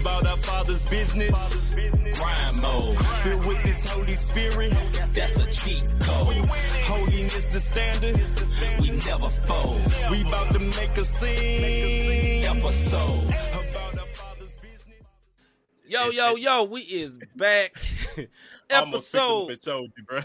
about our Father's business. Grind mode, filled with His Holy Spirit. That's a cheat code. Holiness the standard. We never fold. We about to make a scene. Episode. About our Father's business. Yo, yo, yo, we is back. Almost picked up episode and showed you, bro.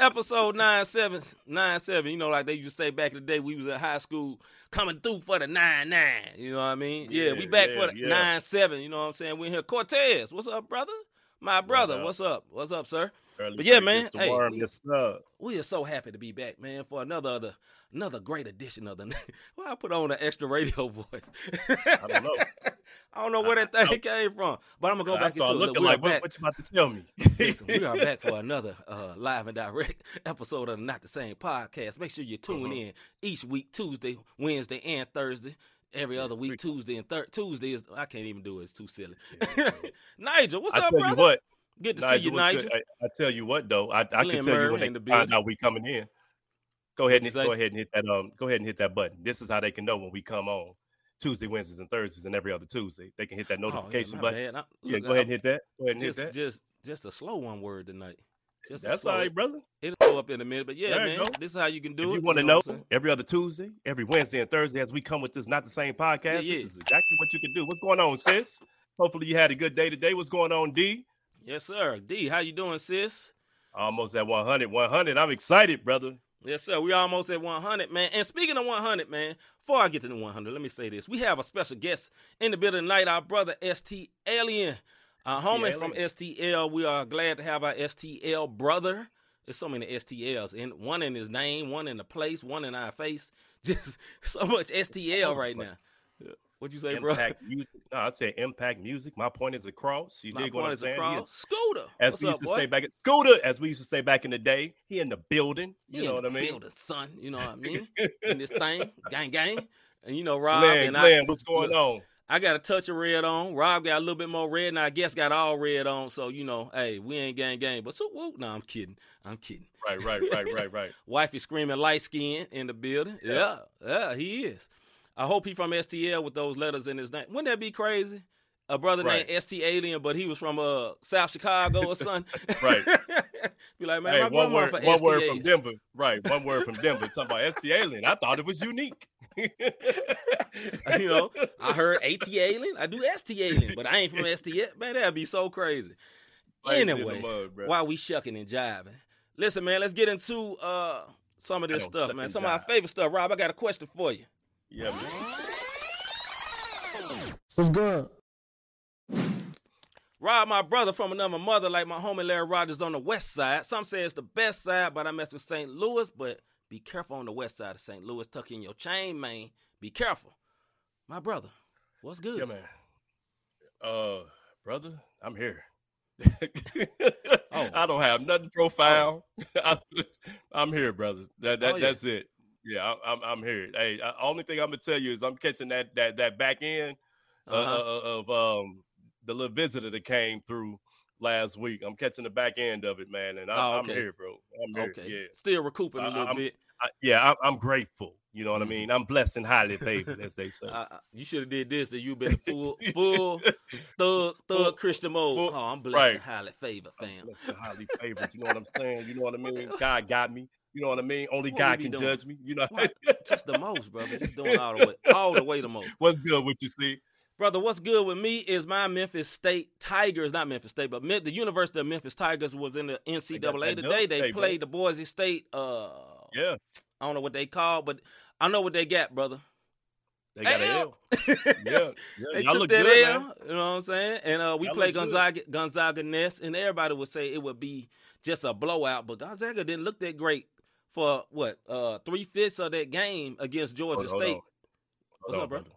Episode nine seven nine seven. You know, like they used to say back in the day, we was at high school coming through for the nine nine. You know what I mean? Yeah, we back yeah, for the yeah. nine seven. You know what I'm saying? We here. Cortez, what's up, brother? My brother, up? what's up? What's up, sir? Early But yeah, man, hey, we- We are so happy to be back, man, for another other, another great edition of the. Why I put on an extra radio voice? I don't know. I don't know where that thing came from, but I'm gonna go I back into it. looking Look, like, what, back. what you about to tell me? Listen, we are back for another uh, live and direct episode of Not the Same podcast. Make sure you tune Mhm. in each week, Tuesday, Wednesday, and Thursday. Every other week, Tuesday and third Tuesday is I can't even do it. It's too silly. Nigel, what's I up, tell brother? you what, Good to Nigel, see you, Nigel. I, I tell you what, though, I, I can tell Murray you when in the they find out we coming in. Go ahead and go ahead and hit that um go ahead and hit that button. This is how they can know when we come on Tuesday, Wednesdays, and Thursdays, and every other Tuesday. They can hit that Oh, yeah, notification button. I- Yeah, look, go ahead and hit that. Go ahead and just, hit that. just, just a slow one word tonight. Just That's slow all right, brother. It'll show up in a minute, but yeah, There man, go. this is how you can do if it. you want to know know, what I'm saying? every other Tuesday, every Wednesday and Thursday, as we come with this not the same podcast, Yeah, this is exactly what you can do. What's going on, sis? Hopefully you had a good day today. What's going on, D? Yes, sir. D, how you doing, sis? Almost at 100. 100. I'm excited, brother. Yes, sir. We almost at 100, man. And speaking of 100, man, before I get to the 100, let me say this. We have a special guest in the building tonight, our brother ST Alien. Our homie from STL. We are glad to have our STL brother. There's so many STLs, and one in his name, one in the place, one in our face. Just so much STL right now. What'd you say, bro? Impact music. No, I said impact music. My point is across. You My dig what point I'm is saying? Across. Scooter. as What's we up, used to boy? say back at Scooter, as we used to say back in the day, he in the building. You He know what I the mean? Building, son. You know what I mean? in this thing, gang, gang. And you know, Rob Glenn, and Glenn, I. what's going look, on? I got a touch of red on. Rob got a little bit more red, and I guess got all red on. So you know, hey, we ain't gang gang. But so whoop. No, I'm kidding. I'm kidding. Right, right, right, right, right. Wifey screaming light skin in the building. Yeah. yeah, he is. I hope he from STL with those letters in his name. Wouldn't that be crazy? A brother Right. named ST Alien, but he was from uh South Chicago or something. Right. be like, man, hey, one word, from one ST word Alien. from Denver. Right, one word from Denver. Talking about ST Alien. I thought it was unique. you know, I heard AT Alien. I do ST Alien, but I ain't from ST. Man, that'd be so crazy. The anyway, mud, while we shucking and jiving, listen, man, let's get into uh some of this stuff, man. Some of our favorite stuff. Rob, I got a question for you. Yeah, man. What's good? Rob, my brother from another mother, like my homie Larry Rogers on the west side. Some say it's the best side, but I mess with St. Louis. But be careful on the west side of St. Louis. Tuck in your chain, man. Be careful. My brother, what's good? Yeah, man. Uh, brother, I'm here. Oh. I don't have nothing profile. I, am here, brother. That, that Oh, yeah. that's it. Yeah, I, I'm I'm here. Hey, I, only thing I'm gonna tell you is I'm catching that that that back end uh, Uh-huh. uh, of um the little visitor that came through last week. I'm catching the back end of it, man, and I, Oh, I'm okay. here, bro. I'm here. okay. Yeah, Still recouping a I- little I'm- bit. I, yeah. I'm, I'm grateful. You know what Mhm. I mean? I'm blessed and highly favored, as they say. I, I- you should have did this. That you've been full, full thug, thug Christian mode. full- oh, I'm blessed right. and highly favored, fam. Blessed and highly favored. You know what I'm saying? You know what I mean? God got me. You know what I mean? Only What God can doing? judge me. You know? Just the most, brother. Just doing all the way, all the way the most. what's good with you, see? Brother, what's good with me is my Memphis State Tigers, not Memphis State, but the University of Memphis Tigers was in the NCAA today. They bro. played the Boise State. Uh, Yeah, I don't know what they call, but I know what they got, brother. they got L. L. Yeah, yeah. they Y'all took look that good, L. man. You know what I'm saying? And uh, we Y'all played good. Gonzaga, Gonzaga Nest, and everybody would say it would be just a blowout, but Gonzaga didn't look that great for what uh, three fifths of that game against Georgia Hold on, hold State. What's Hold up, brother? brother?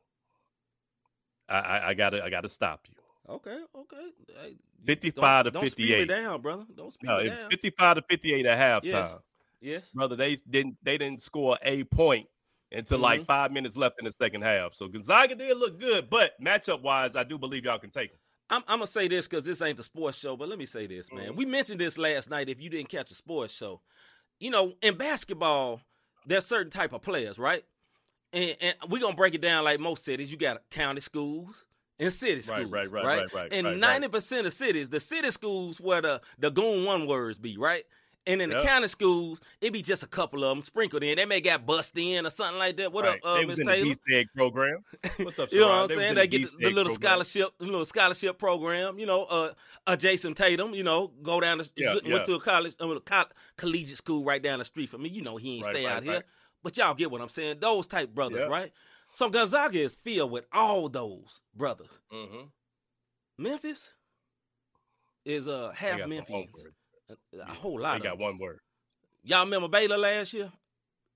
I, I gotta I gotta stop you. Okay, okay. Hey, 55 to don't, Don't speed me 58. down, brother. Don't speed No, me it's 55 to 58 at halftime. Yes. Yes. Brother, they didn't they didn't score a point until like Mhm. five minutes left in the second half. So Gonzaga did look good, but matchup wise, I do believe y'all can take them. I'm, I'm gonna say this because this ain't the sports show, but let me say this, man. Mhm. We mentioned this last night. If you didn't catch a sports show, you know, in basketball, there's certain type of players, right? And, and we're gonna break it down like most cities. You got county schools, and city schools, right, right, right, right, right, and ninety percent of cities, the city schools where the the goon one words be, right? And in the county schools, it be just a couple of them sprinkled in. They may got bust in or something like that. What Right. up, uh, they Miss the Taylor? Egg program. What's up, You know what I'm saying? They the get the, the little program. scholarship, the little scholarship program. You know, uh, uh, Jayson Tatum. You know, go down the Yeah, went yeah. to a college, uh, co- collegiate school right down the street from me. You know, he ain't Right, stay right, out here, but y'all get what I'm saying. Those type brothers, Yeah. right? So Gonzaga is filled with all those brothers. Mhm. Memphis is uh half Memphians. A, whole lot of got one word. Y'all remember Baylor last year?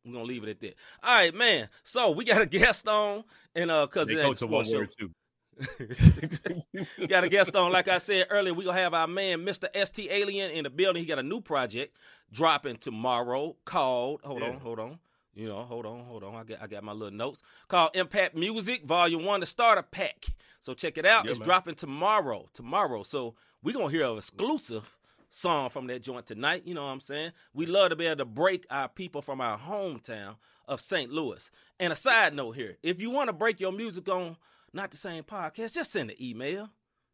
We're gonna leave it at that. All right, man. So we got a guest on, and uh, cause They go to a one show. word too. got a guest on. Like I said earlier, we gonna have our man Mr. ST Alien in the building. He got a new project dropping tomorrow called. Hold Yeah. on, hold on. You know, hold on, hold on. I got I got my little notes called Impact Music Volume One, the starter pack. So check it out. Yeah, it's man. dropping tomorrow. Tomorrow. So we gonna hear an exclusive song from that joint tonight. You know what I'm saying? We love to be able to break our people from our hometown of St. Louis. And a side note here, if you want to break your music on not the same podcast, just send an email.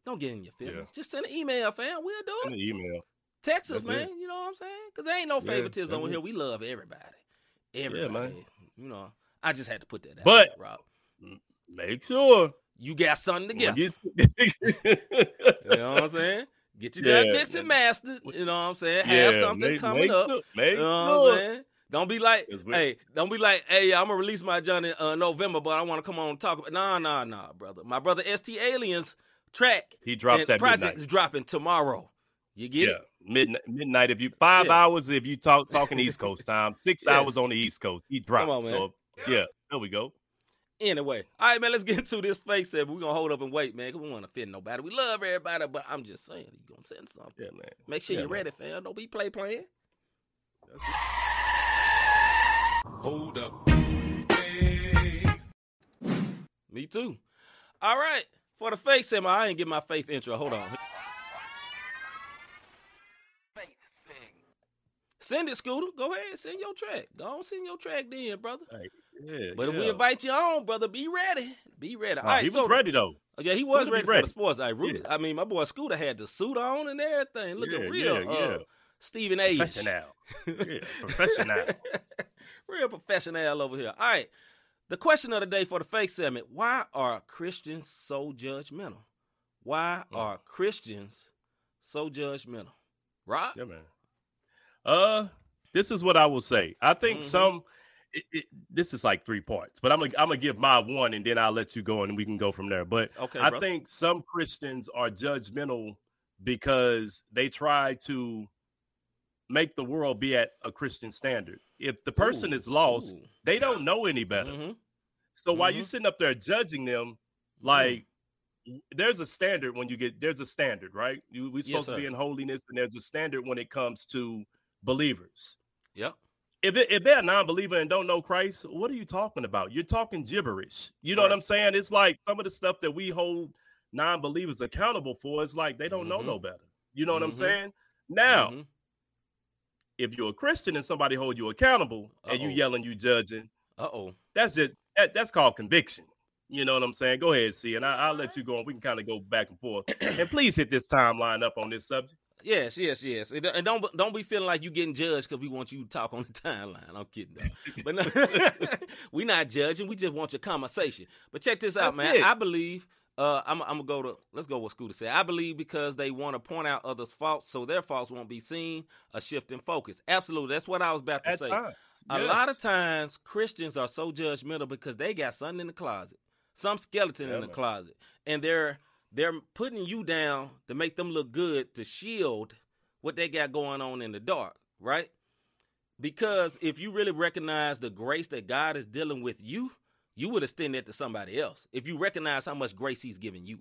Don't get in your feelings. Yeah. Just send an email, fam. We'll do Send it. an email. Texas, man. it. You know what I'm saying? Because there ain't no favoritism that's over here. We love everybody. Everybody. man. You know, I just had to put that out But- there, Rob. Make sure. You got something together. you- You know what I'm saying? Get your Yeah. jack mixed and mastered. You know what I'm saying? Have Yeah, something make- coming make up. make you know what I'm saying? Don't be like, hey, don't be like, hey, I'm gonna release my Johnny uh, November, but I want to come on and talk about. Nah, nah, nah, brother. My brother ST Aliens track He drops and at project midnight. is dropping tomorrow. You get yeah, it? midnight. Midnight. If you five Yeah. hours, if you talk talking East Coast time, six Yes. hours on the East Coast. He drops. on, man. So yeah, there we go. Anyway, all right, man, let's get into this fake set. We're gonna hold up and wait, man, because we want to offend nobody. We love everybody, but I'm just saying, you gonna send something. Yeah, man. Make sure Yeah, you're man. ready, fam. Don't be play playing. Hold up. Hey. Me too. All right. For the fake segment, I ain't get my faith intro. Hold on. Send it, Scooter. Go ahead. Send your track. Go on, send your track then, brother. Hey, yeah, But if we invite you on, brother, be ready. Be ready. Oh, All right, he so was ready though. yeah, he was be ready, for the sports. I, Rudy, Yeah. I mean, my boy Scooter had the suit on and everything, looking real. yeah, uh, yeah. Stephen A. Professional. Yeah, professional. Real professional over here. All right. The question of the day for the fake segment why are Christians so judgmental? Why Mm. are Christians so judgmental? Rob? Yeah, man. Uh, this is what I will say. I think Mhm. some. It, it, this is like three parts, but I'm gonna I'm gonna give my one, and then I'll let you go, and we can go from there. But Okay, I think some Christians are judgmental because they try to make the world be at a Christian standard. If the person Ooh, is lost, ooh. they don't know any better. Mhm. So while you're sitting up there judging them, like there's a standard when you get there's a standard, right? You we're supposed to be in holiness, and there's a standard when it comes to believers. Yep. If it, if they're a non-believer and don't know Christ, what are you talking about? You're talking gibberish. You know what I'm saying? It's like some of the stuff that we hold non-believers accountable for. It's like they don't know Mhm. no better. You know what I'm Mhm. saying? Now, Mhm. if you're a Christian and somebody hold you accountable and you yelling, you judging, Uh-oh. that's it. that, that's called conviction. You know what I'm saying? Go ahead, see, and I, I'll let you go, and we can kind of go back and forth. and please hit this timeline up on this subject. Yes, yes, yes. And don't don't be feeling like you getting judged because we want you to talk on the timeline. I'm kidding, though. but no, we not judging. We just want your conversation. But check this out, That's man. it. I believe. Uh, I'm, I'm gonna go to let's go with Scooter said. I believe because they want to point out others' faults, so their faults won't be seen. A shift in focus. Absolutely, that's what I was about to At say. times, A yes. lot of times Christians are so judgmental because they got something in the closet, some skeleton Yeah, in the man. closet, and they're they're putting you down to make them look good to shield what they got going on in the dark, right? Because if you really recognize the grace that God is dealing with you, you would extend that to somebody else. If you recognize how much grace He's giving you,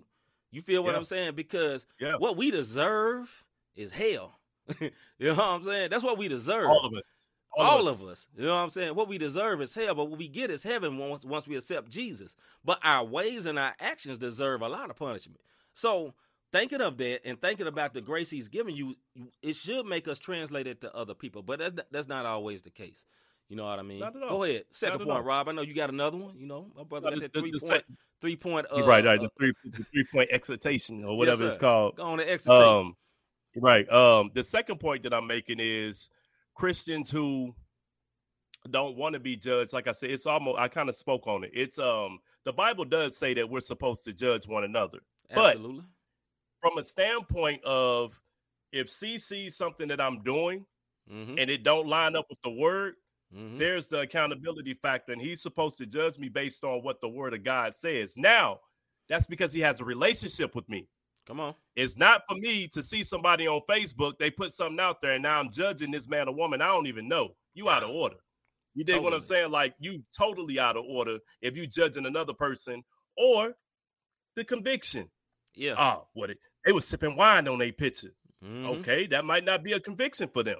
you feel what Yeah. I'm saying? Because Yeah. what we deserve is hell. you know what I'm saying? That's what we deserve all of us, all, of us. You know what I'm saying? What we deserve is hell, but what we get is heaven once once we accept Jesus. But our ways and our actions deserve a lot of punishment. So thinking of that and thinking about the grace He's given you, it should make us translate it to other people. But that's that's not always the case. You know what I mean? Not at all. Go ahead. Second point, all. Rob. I know you got another one. You know, my brother No, the- that the- three the point, three point. Uh, right, right. uh, The three the three point excitation or yes, whatever it's called. Go on and execute. Um, right. Um, the second point that I'm making is Christians who don't want to be judged. Like I said, it's almost I kind of spoke on it. It's um the Bible does say that we're supposed to judge one another. but- From a standpoint of if C sees something that I'm doing Mm-hmm. and it don't line up with the word, mm-hmm. there's the accountability factor, and he's supposed to judge me based on what the word of God says. Now, that's because he has a relationship with me. Come on. It's not for me to see somebody on Facebook, they put something out there, and now I'm judging this man or woman. I don't even know. You out of order. You dig what I'm saying? Like you totally out of order if you judging another person or the conviction. Yeah. Oh, what it they was sipping wine on their picture. Mhm. Okay, that might not be a conviction for them.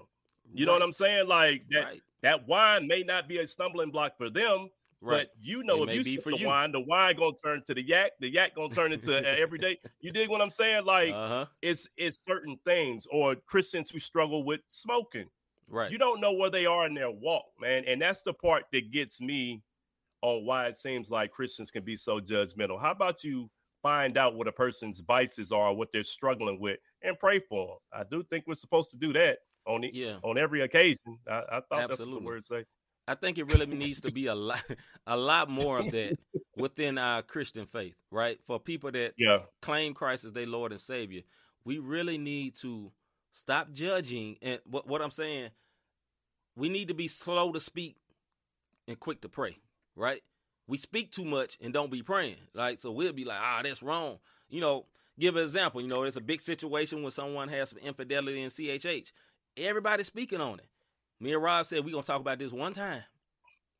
You know what I'm saying? Like that Right. that wine may not be a stumbling block for them, Right. but you know It if you be sip for the you. wine, the wine gonna turn to the yak, the yak gonna turn into everyday. You dig what I'm saying? Like Uh huh. it's it's certain things or Christians who struggle with smoking. Right. You don't know where they are in their walk, man. And that's the part that gets me on why it seems like Christians can be so judgmental. How about you find out what a person's vices are, what they're struggling with, and pray for them? I do think we're supposed to do that on it yeah. on every occasion. I, I thought that's what Absolutely. the word say. I think it really needs to be a lot, a lot more of that within our Christian faith, right? For people that Yeah, claim Christ as their Lord and Savior, we really need to stop judging. And what, what I'm saying, we need to be slow to speak and quick to pray, right? We speak too much and don't be praying, right? So we'll be like, ah, that's wrong. You know, give an example. You know, it's a big situation when someone has some infidelity in CHH. Everybody's speaking on it. Me and Rob said we're going to talk about this one time.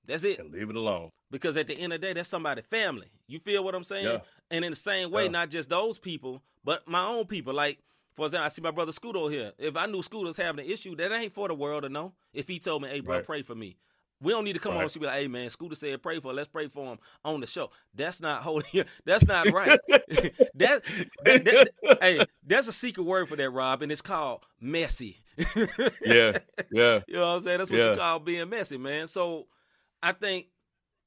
That's it and leave it alone. because at the end of the day, that's somebody's family. You feel what I'm saying? Yeah. And in the same way, Yeah. not just those people, but my own people. Like, for example, I see my brother Scooter here. If I knew Scooter's having an issue, that ain't for the world to know. If he told me, hey, bro, Right. pray for me. We don't need to come on Right. and she be like, hey, man, Scooter said pray for her. Let's pray for him on the show. That's not holy. That's not right. that, that, that- hey, there's a secret word for that, Rob, and it's called messy. yeah, yeah, You know what I'm saying? That's what Yeah. you call being messy, man. So I think,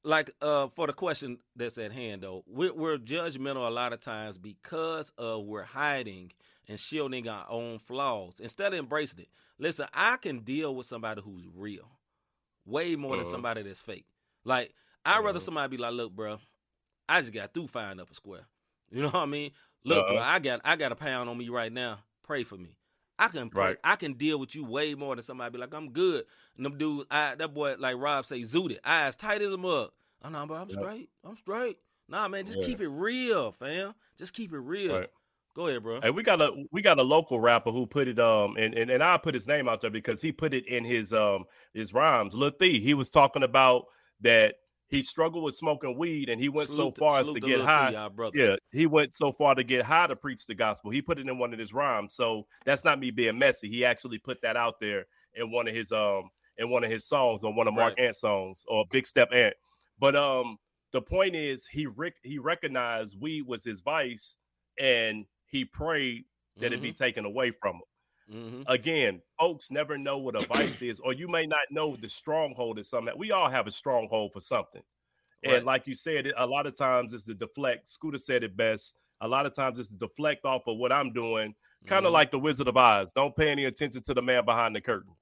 like, uh, for the question that's at hand, though, we're, we're judgmental a lot of times because of we're hiding and shielding our own flaws instead of embracing it. Listen, I can deal with somebody who's real way more than Uh-huh. somebody that's fake. Like, I'd rather Uh-huh. somebody be like, "Look, bro, I just got through firing up a square." You know what I mean? Look, bro, Uh-huh. I got I got a pound on me right now. Pray for me. I can pray. Right. I can deal with you way more than somebody be like, I'm good. And them dude, I, that boy, like Rob say, zooted, eyes tight as a mug. Oh no, bro, I'm straight. I'm straight. Nah, man, just Yeah. keep it real, fam. Just keep it real. Right. Go ahead, bro. Hey, we got a we got a local rapper who put it um and and, and I put his name out there because he put it in his um his rhymes. Lil Thee, he was talking about that he struggled with smoking weed and he went Salute so to- far as to get high. Thee, brother. Yeah, he went so far to get high to preach the gospel. He put it in one of his rhymes. So that's not me being messy. He actually put that out there in one of his um in one of his songs on one of Mark Right. Ant songs or Big Step Ant. But um the point is he rec- he recognized weed was his vice and he prayed that it be taken away from him. Mm-hmm. Again, folks never know what a vice is, or you may not know the stronghold is something. We all have a stronghold for something. Right. And like you said, a lot of times it's to deflect. Scooter said it best. A lot of times it's to deflect off of what I'm doing, kind of Mhm. like the Wizard of Oz. Don't pay any attention to the man behind the curtain.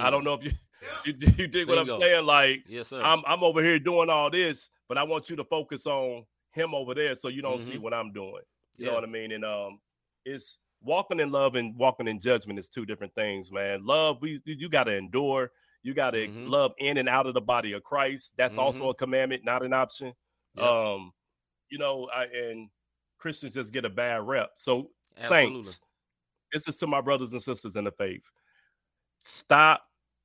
I don't know if you you, you dig what I'm Bingo. saying. Like Yes, sir. I'm I'm over here doing all this, but I want you to focus on him over there, so you don't see Mhm. what I'm doing. You know what I mean? And um, it's walking in love and walking in judgment is two different things, man. Love, we you, got to endure. You got to Mhm. love in and out of the body of Christ. That's also a commandment, not an option. Yep. Um, you know, I, and Christians just get a bad rep. So Absolutely. saints, this is to my brothers and sisters in the faith. Stop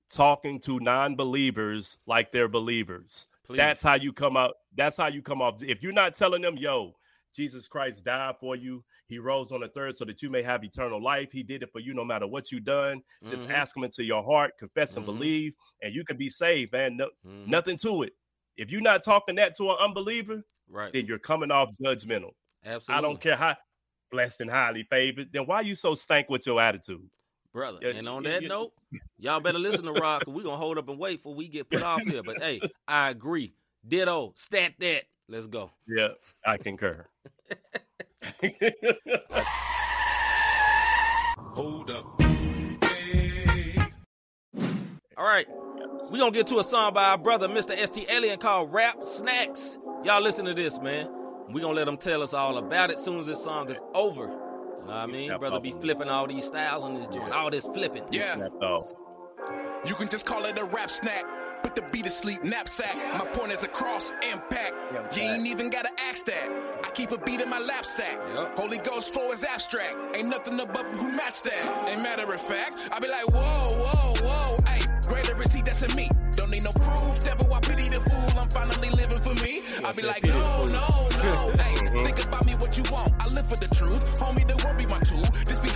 talking to non-believers like they're believers. Please. That's how you come out. That's how you come off. If you're not telling them, yo, Jesus Christ died for you. He rose on the third so that you may have eternal life. He did it for you no matter what you've done. Just Mhm. ask him into your heart, confess and Mhm. believe, and you can be saved, man. No, Mhm. Nothing to it. If you're not talking that to an unbeliever, Right. then you're coming off judgmental. Absolutely. I don't care how blessed and highly favored. Then why you so stank with your attitude? brother. And on that note, y'all better listen to Rock. We're gonna hold up and wait for we get put off here. But hey, I agree. Ditto, stat that. Let's go. Yeah, I concur. Hold up. All right. We're gonna get to a song by our brother, Mr. ST Alien, called Rap Snacks. Y'all listen to this, man. We're gonna let him tell us all about it as soon as this song is over. You know what I mean? Brother be flipping all these styles on this joint, all this flipping. Yeah. You can just call it a rap snack. Put the beat asleep, knapsack. My point is across impact. You ain't even gotta ask that. I keep a beat in my lap sack. Holy Ghost flow is abstract. Ain't nothing above who match that. Ain't matter of fact, I be like, whoa, whoa, whoa, hey, greater receipt that's in me. Don't need no proof, devil, I pity the fool. I'm finally living for me. I be like, no, no, no, hey, mm-hmm. think about me what you want. I live for the truth. Homie, the word be my tool. This be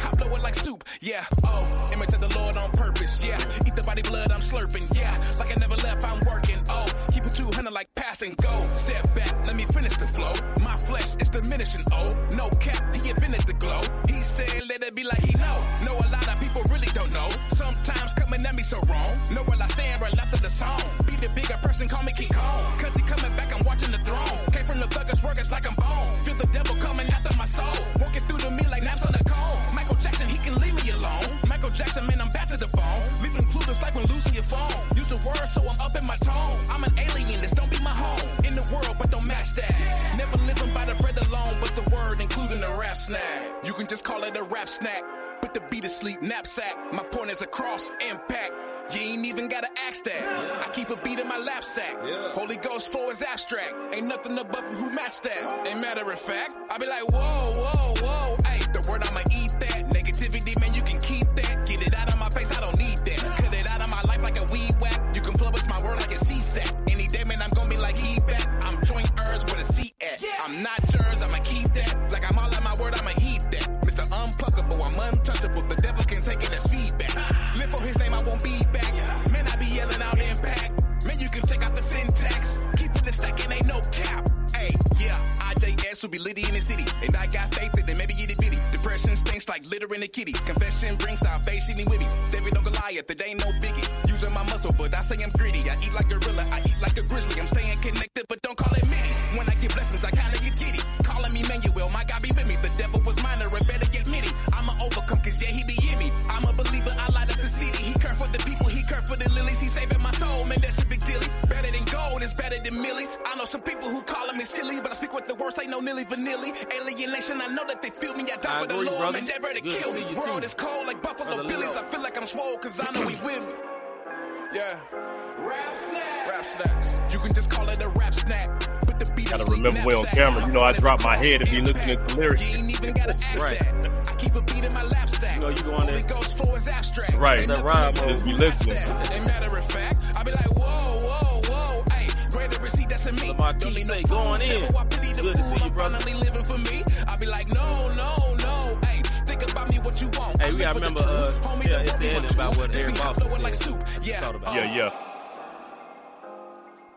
like soup. Yeah, oh, imitate the Lord on purpose. Yeah, eat the body blood, I'm slurping. Yeah, like I never left, I'm working. Oh, keep it 200 like pass and go. Step back, let me finish the flow. My flesh is diminishing. Oh, no cap, he invented the glow. He said, let it be like he know. Know a lot of people really don't know. Sometimes coming at me so wrong. Know where I stand right after the song. Be the bigger person, call me King Kong. Cause he coming back, I'm watching the throne. Came from the thuggers, workers like I'm bone. Feel the devil coming after my soul. Walking through to me like naps on a cone. Michael Jackson, he can leave me alone. Michael Jackson, man, I'm back to the bone. Leaving clueless like when losing your phone. Use the word, so I'm up in my tone. I'm an alien, this don't be my home. In the world, but don't match that. Never living by the bread alone, but the word, including the rap snack. You can just call it a rap snack. Put the beat asleep, knapsack. My point is across, impact. You ain't even gotta ask that. I keep a beat in my lap sack. Yeah. Holy Ghost flow is abstract. Ain't nothing above him who match that. Ain't matter of fact, I be like, whoa, whoa, whoa. Hey, the word I'ma eat that. Negativity, man, you can keep that. Get it out of my face, I don't need that. Cut it out of my life like a weed whack. You can plug with my word like a CSAC. Any day, man, I'm gonna be like he back. I'm joint Ers with a seat at. I'm not turns, I'ma keep untouchable. The devil can take it as feedback. Live for his name, I won't be back. Man, I be yelling out impact. Man, you can check out the syntax. Keep it a second, ain't no cap. Hey, yeah, IJS will be litty in the city. And I got faith in it, maybe itty bitty. Depression stinks like litter in a kitty. Confession brings salvation with me. David on Goliath, it ain't no biggie. Using my muscle, but I say I'm greedy. I eat like a gorilla, I eat like a grizzly. I'm staying connected, but don't call it me. When I get blessings, I kinda get giddy. Calling me Manuel, my God be with me. The devil was minor, it better. Overcome, cause yeah, he be in me. I'm a believer, I light up the city. He care for the people, he care for the lilies. He saving my soul, man, that's a big deal. Better than gold, it's better than millies. I know some people who calling me silly, but I speak with the words, ain't no nilly vanilly. Alienation, I know that they feel me. I die I for agree, the Lord, brother. man, ready to kill me. World is cold like Buffalo brother Billies. I feel like I'm swole, cause I know he with me. Yeah. Rap snacks. Rap snacks. You can just call it a rap snack. Put the beat Gotta remember we on camera. You know, I drop my head if you listening to lyrics. You ain't even gotta ask right. that. I keep a beat in my lap sack. You know, you going there. Ghost flow is abstract. Right. That rhyme. Just be listening. Ain't matter of fact, I be like, whoa, whoa, whoa. Hey, greater receipt that's in me. Lamar Don't need no going in. Good to see you, brother. Finally living for me. I be like, no, no, no. Hey, think about me what you want. We gotta remember, uh, yeah, it's the end about what Eric Boston said. Yeah, yeah, yeah.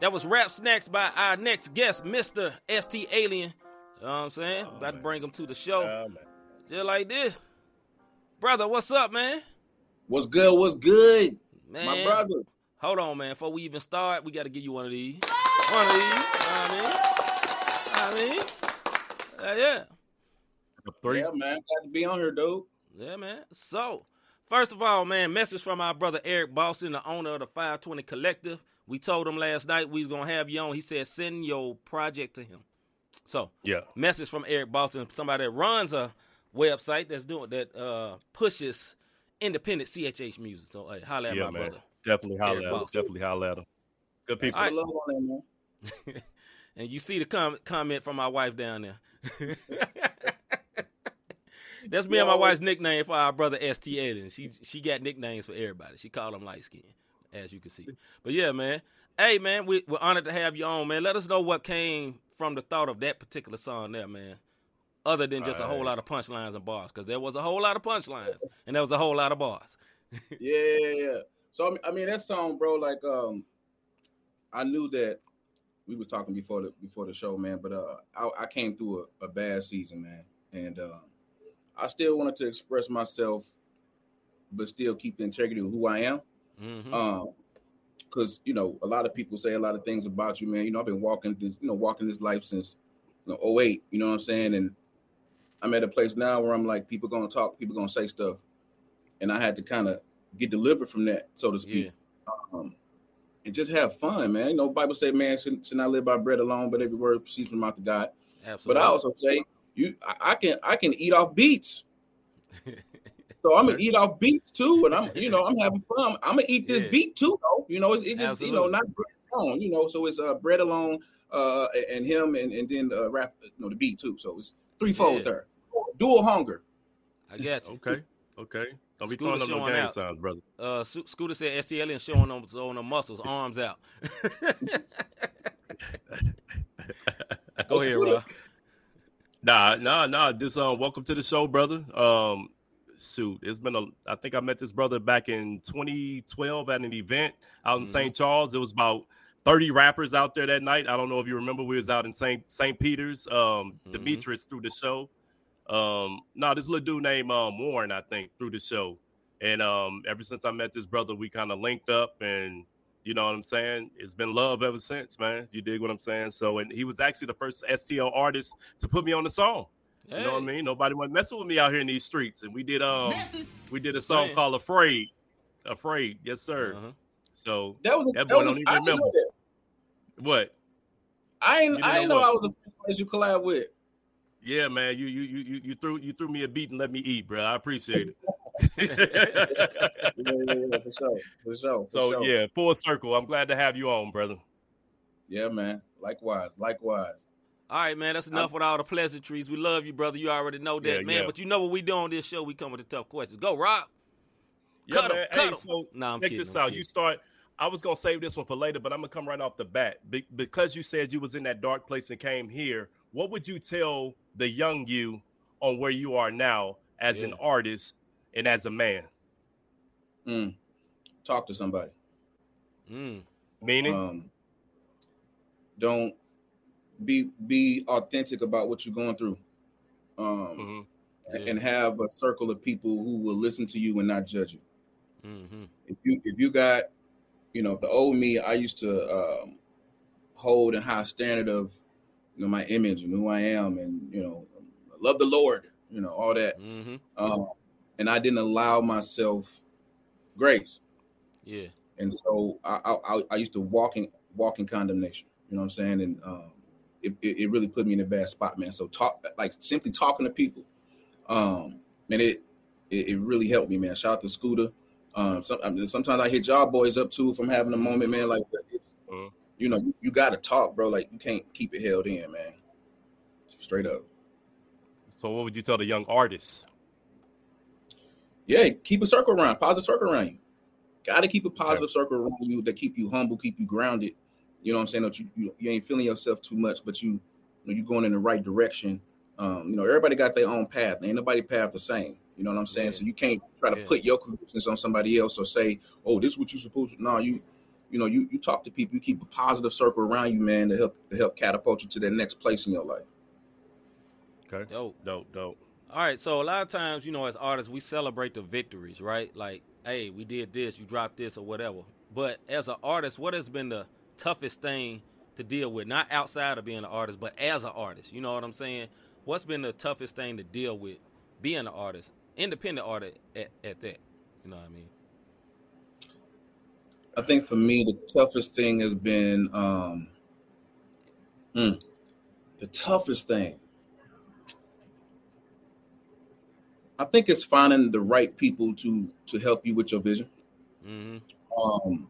That was Rap Snacks by our next guest, Mr. ST Alien. You know what I'm saying? Oh, About man. to bring him to the show. Oh, Just like this. Brother, what's up, man? What's good? What's good? Man. My brother. Hold on, man. Before we even start, we got to give you one of these. One of these. You know what I mean? I mean, uh, yeah. Three. Yeah, man. Glad to be on here, dude. Yeah, man. So, first of all, man, message from our brother Eric Boston, the owner of the 520 Collective. We told him last night we was gonna have you on. He said send your project to him. So yeah, message from Eric Boston, somebody that runs a website that's doing that uh, pushes independent CHH music. So hey, holla at yeah, my man. brother. Definitely holla at him. Definitely holla at him. Good people. I love on man. and you see the com- comment from my wife down there. That's me and my wife's nickname for our brother ST Alien. She she got nicknames for everybody. She called him light skin as you can see. But yeah, man. Hey, man, we, we're honored to have you on, man. Let us know what came from the thought of that particular song there, man. Other than just All a whole right. lot of punchlines and bars, because there was a whole lot of punchlines and there was a whole lot of bars. yeah, yeah, yeah. So I mean, that song, bro. Like, um, I knew that we was talking before the before the show, man. But uh, I, I came through a, a, bad season, man, and um, I still wanted to express myself but still keep the integrity of who I am. Mm-hmm. Um, because you know a lot of people say a lot of things about you, man. You know, I've been walking this, you know, walking this life since you know 08, You know what I'm saying? And I'm at a place now where I'm like, people gonna talk, people gonna say stuff, and I had to kind of get delivered from that, so to speak. Yeah. Um, and just have fun, man. You know, Bible say, man should, should not live by bread alone, but every word proceeds from out the God. Absolutely. But I also say, you, I, I can, I can eat off beats. So I'm gonna eat off beats too, and I'm, you know, I'm having fun. I'm gonna eat this yeah. beat too, though. You know, it's, it's just, Absolutely. you know, not bread alone. You know, so it's uh, bread alone, uh, and him, and and then the rap, you know, the beat too. So it's threefold yeah. there. Dual hunger. I get you. Okay. Okay. Don't be throwing up no gang signs, brother. Uh, Scooter said STL and showing on on the muscles, arms out. Go ahead, Rob. Nah, nah, nah. This um, welcome to the show, brother. Um, suit. It's been a. I think I met this brother back in 2012 at an event out in mm-hmm. St. Charles. It was about 30 rappers out there that night. I don't know if you remember. We was out in St. St. Peter's. Um, mm-hmm. Demetrius through the show. Um, no, this little dude named um, Warren, I think, through the show. And um, ever since I met this brother, we kind of linked up, and you know what I'm saying. It's been love ever since, man. You dig what I'm saying? So, and he was actually the first STL artist to put me on the song. Hey. You know what I mean? Nobody went messing with me out here in these streets, and we did um we did a song Man. called "Afraid." Afraid, yes, sir. Uh-huh. So that was a, that boy that don't even remember. What? I ain't I ain't know, know I was the first place you collab with. Yeah, man, you you you you threw you threw me a beat and let me eat, bro. I appreciate it. Yeah, yeah, yeah, for sure, for sure. For so sure. yeah, full circle. I'm glad to have you on, brother. Yeah, man. Likewise, likewise. All right, man. That's enough I'm, with all the pleasantries. We love you, brother. You already know that, yeah, man. Yeah. But you know what we do on this show? We come with the tough questions. Go, Rob. Yeah, cut man. Him, cut hey, so nah, check kidding, this I'm out. Kidding. You start. I was gonna save this one for later, but I'm gonna come right off the bat Be- because you said you was in that dark place and came here. What would you tell the young you on where you are now as yeah. an artist and as a man? Mm. Talk to somebody. Mm. Meaning, um, don't be be authentic about what you're going through um mm-hmm. yeah. and have a circle of people who will listen to you and not judge you mm-hmm. if you if you got you know the old me i used to um, hold a high standard of you know my image and who i am and you know love the lord you know all that mm-hmm. um, and i didn't allow myself grace yeah and so I, I i used to walk in walk in condemnation you know what i'm saying and um it, it, really put me in a bad spot, man. So talk like simply talking to people, um, man, it, it, it really helped me, man. Shout out to Scooter. Um, some, I mean, sometimes I hit y'all boys up too from having a moment, man. Like mm-hmm. you know, you, you got to talk, bro. Like you can't keep it held in, man. Straight up. So, what would you tell the young artists? Yeah, keep a circle around, positive circle around you. Got to keep a positive yeah. circle around you that keep you humble, keep you grounded, you know what I'm saying? That you, you, you ain't feeling yourself too much, but you you are going in the right direction. Um, you know, everybody got their own path. Ain't nobody path the same. You know what I'm saying? Yeah. So you can't try to yeah. put your convictions on somebody else or say, "Oh, this is what you're supposed to." No, you, you know, you you talk to people. You keep a positive circle around you, man, to help to help catapult you to that next place in your life. Okay. Dope. Dope. Dope. All right. So a lot of times, you know, as artists, we celebrate the victories, right? Like, hey, we did this, you dropped this, or whatever. But as an artist, what has been the toughest thing to deal with? Not outside of being an artist, but as an artist. You know what I'm saying? What's been the toughest thing to deal with being an artist, independent artist at, at that? You know what I mean? I think for me, the toughest thing has been um, mm, the toughest thing. I think it's finding the right people to to help you with your vision. Mm-hmm. Um,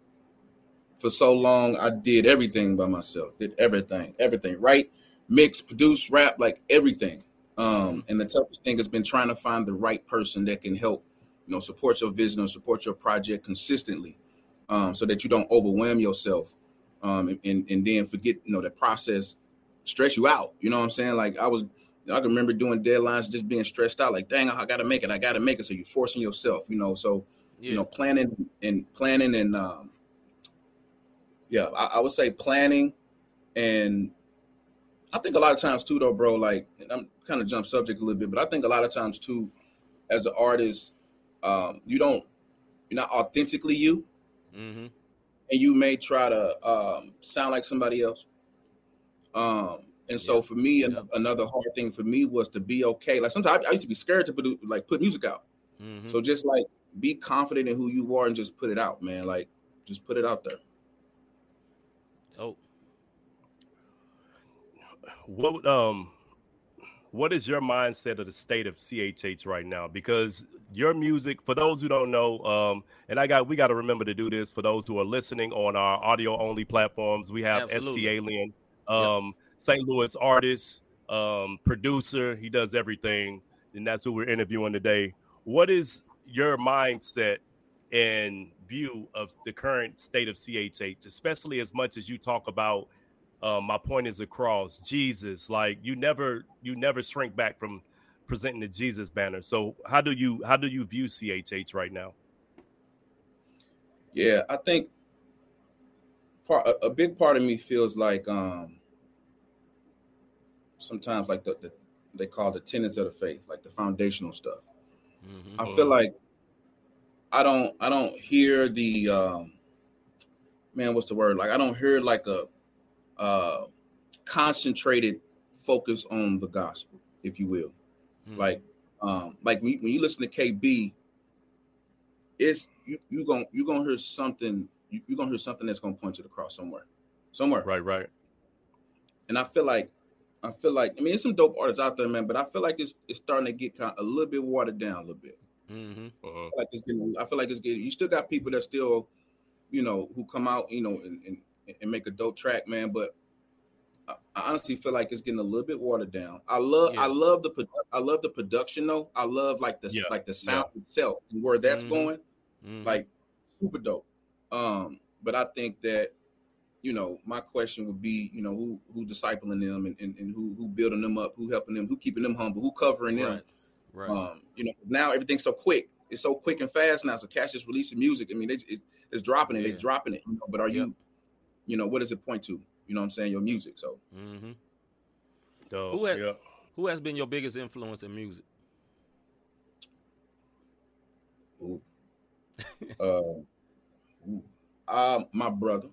for so long, I did everything by myself. Did everything, everything, right? Mix, produce, rap, like everything. Um, and the toughest thing has been trying to find the right person that can help, you know, support your vision or support your project consistently, um, so that you don't overwhelm yourself, um, and, and and then forget, you know, that process stress you out. You know what I'm saying? Like I was, I can remember doing deadlines, just being stressed out. Like, dang, I got to make it. I got to make it. So you're forcing yourself. You know, so yeah. you know, planning and planning and um, yeah, I, I, would say planning, and I think a lot of times too, though, bro. Like, I'm kind of jump subject a little bit, but I think a lot of times too, as an artist, um, you don't you're not authentically you, mm-hmm. and you may try to um, sound like somebody else. Um, and so for me, another hard thing for me was to be okay. Like sometimes I, I used to be scared to put like put music out. Mm-hmm. So just like be confident in who you are and just put it out, man. Like just put it out there. Oh. What um what is your mindset of the state of CHH right now? Because your music, for those who don't know, um, and I got we got to remember to do this for those who are listening on our audio only platforms. We have Absolutely. ST Alien, um, yep. St. Louis artist, um, producer. He does everything, and that's who we're interviewing today. What is your mindset and view of the current state of CHH, especially as much as you talk about um, my point is across Jesus. Like you never you never shrink back from presenting the Jesus banner. So how do you how do you view CHH right now? Yeah, I think part a, a big part of me feels like um sometimes like the, the they call the tenets of the faith, like the foundational stuff. Mm-hmm. I feel like I don't I don't hear the um man, what's the word? Like I don't hear like a uh concentrated focus on the gospel, if you will. Mm-hmm. Like um like when, when you listen to KB, it's you you gonna you gonna hear something you, you're gonna hear something that's gonna point to the cross somewhere. Somewhere. Right, right. And I feel like I feel like I mean, there's some dope artists out there, man, but I feel like it's it's starting to get kind of a little bit watered down a little bit. Mm-hmm. Uh-huh. like it's getting. I feel like it's getting. You still got people that still, you know, who come out, you know, and and, and make a dope track, man. But I, I honestly feel like it's getting a little bit watered down. I love, yeah. I love the, I love the production though. I love like the yeah. like the sound yeah. itself and where that's mm-hmm. going, mm-hmm. like super dope. Um, but I think that you know, my question would be, you know, who who discipling them and, and, and who who building them up, who helping them, who keeping them humble, who covering them. Right. right. Um, you know, now everything's so quick. It's so quick and fast now. So Cash is releasing music. I mean, they, it, it's dropping it. Yeah. They're dropping it. You know, but are yep. you, you know, what does it point to? You know what I'm saying? Your music. So. Mm-hmm. Dope. Who, has, yeah. who has been your biggest influence in music? Ooh. uh, ooh. Uh, my brother.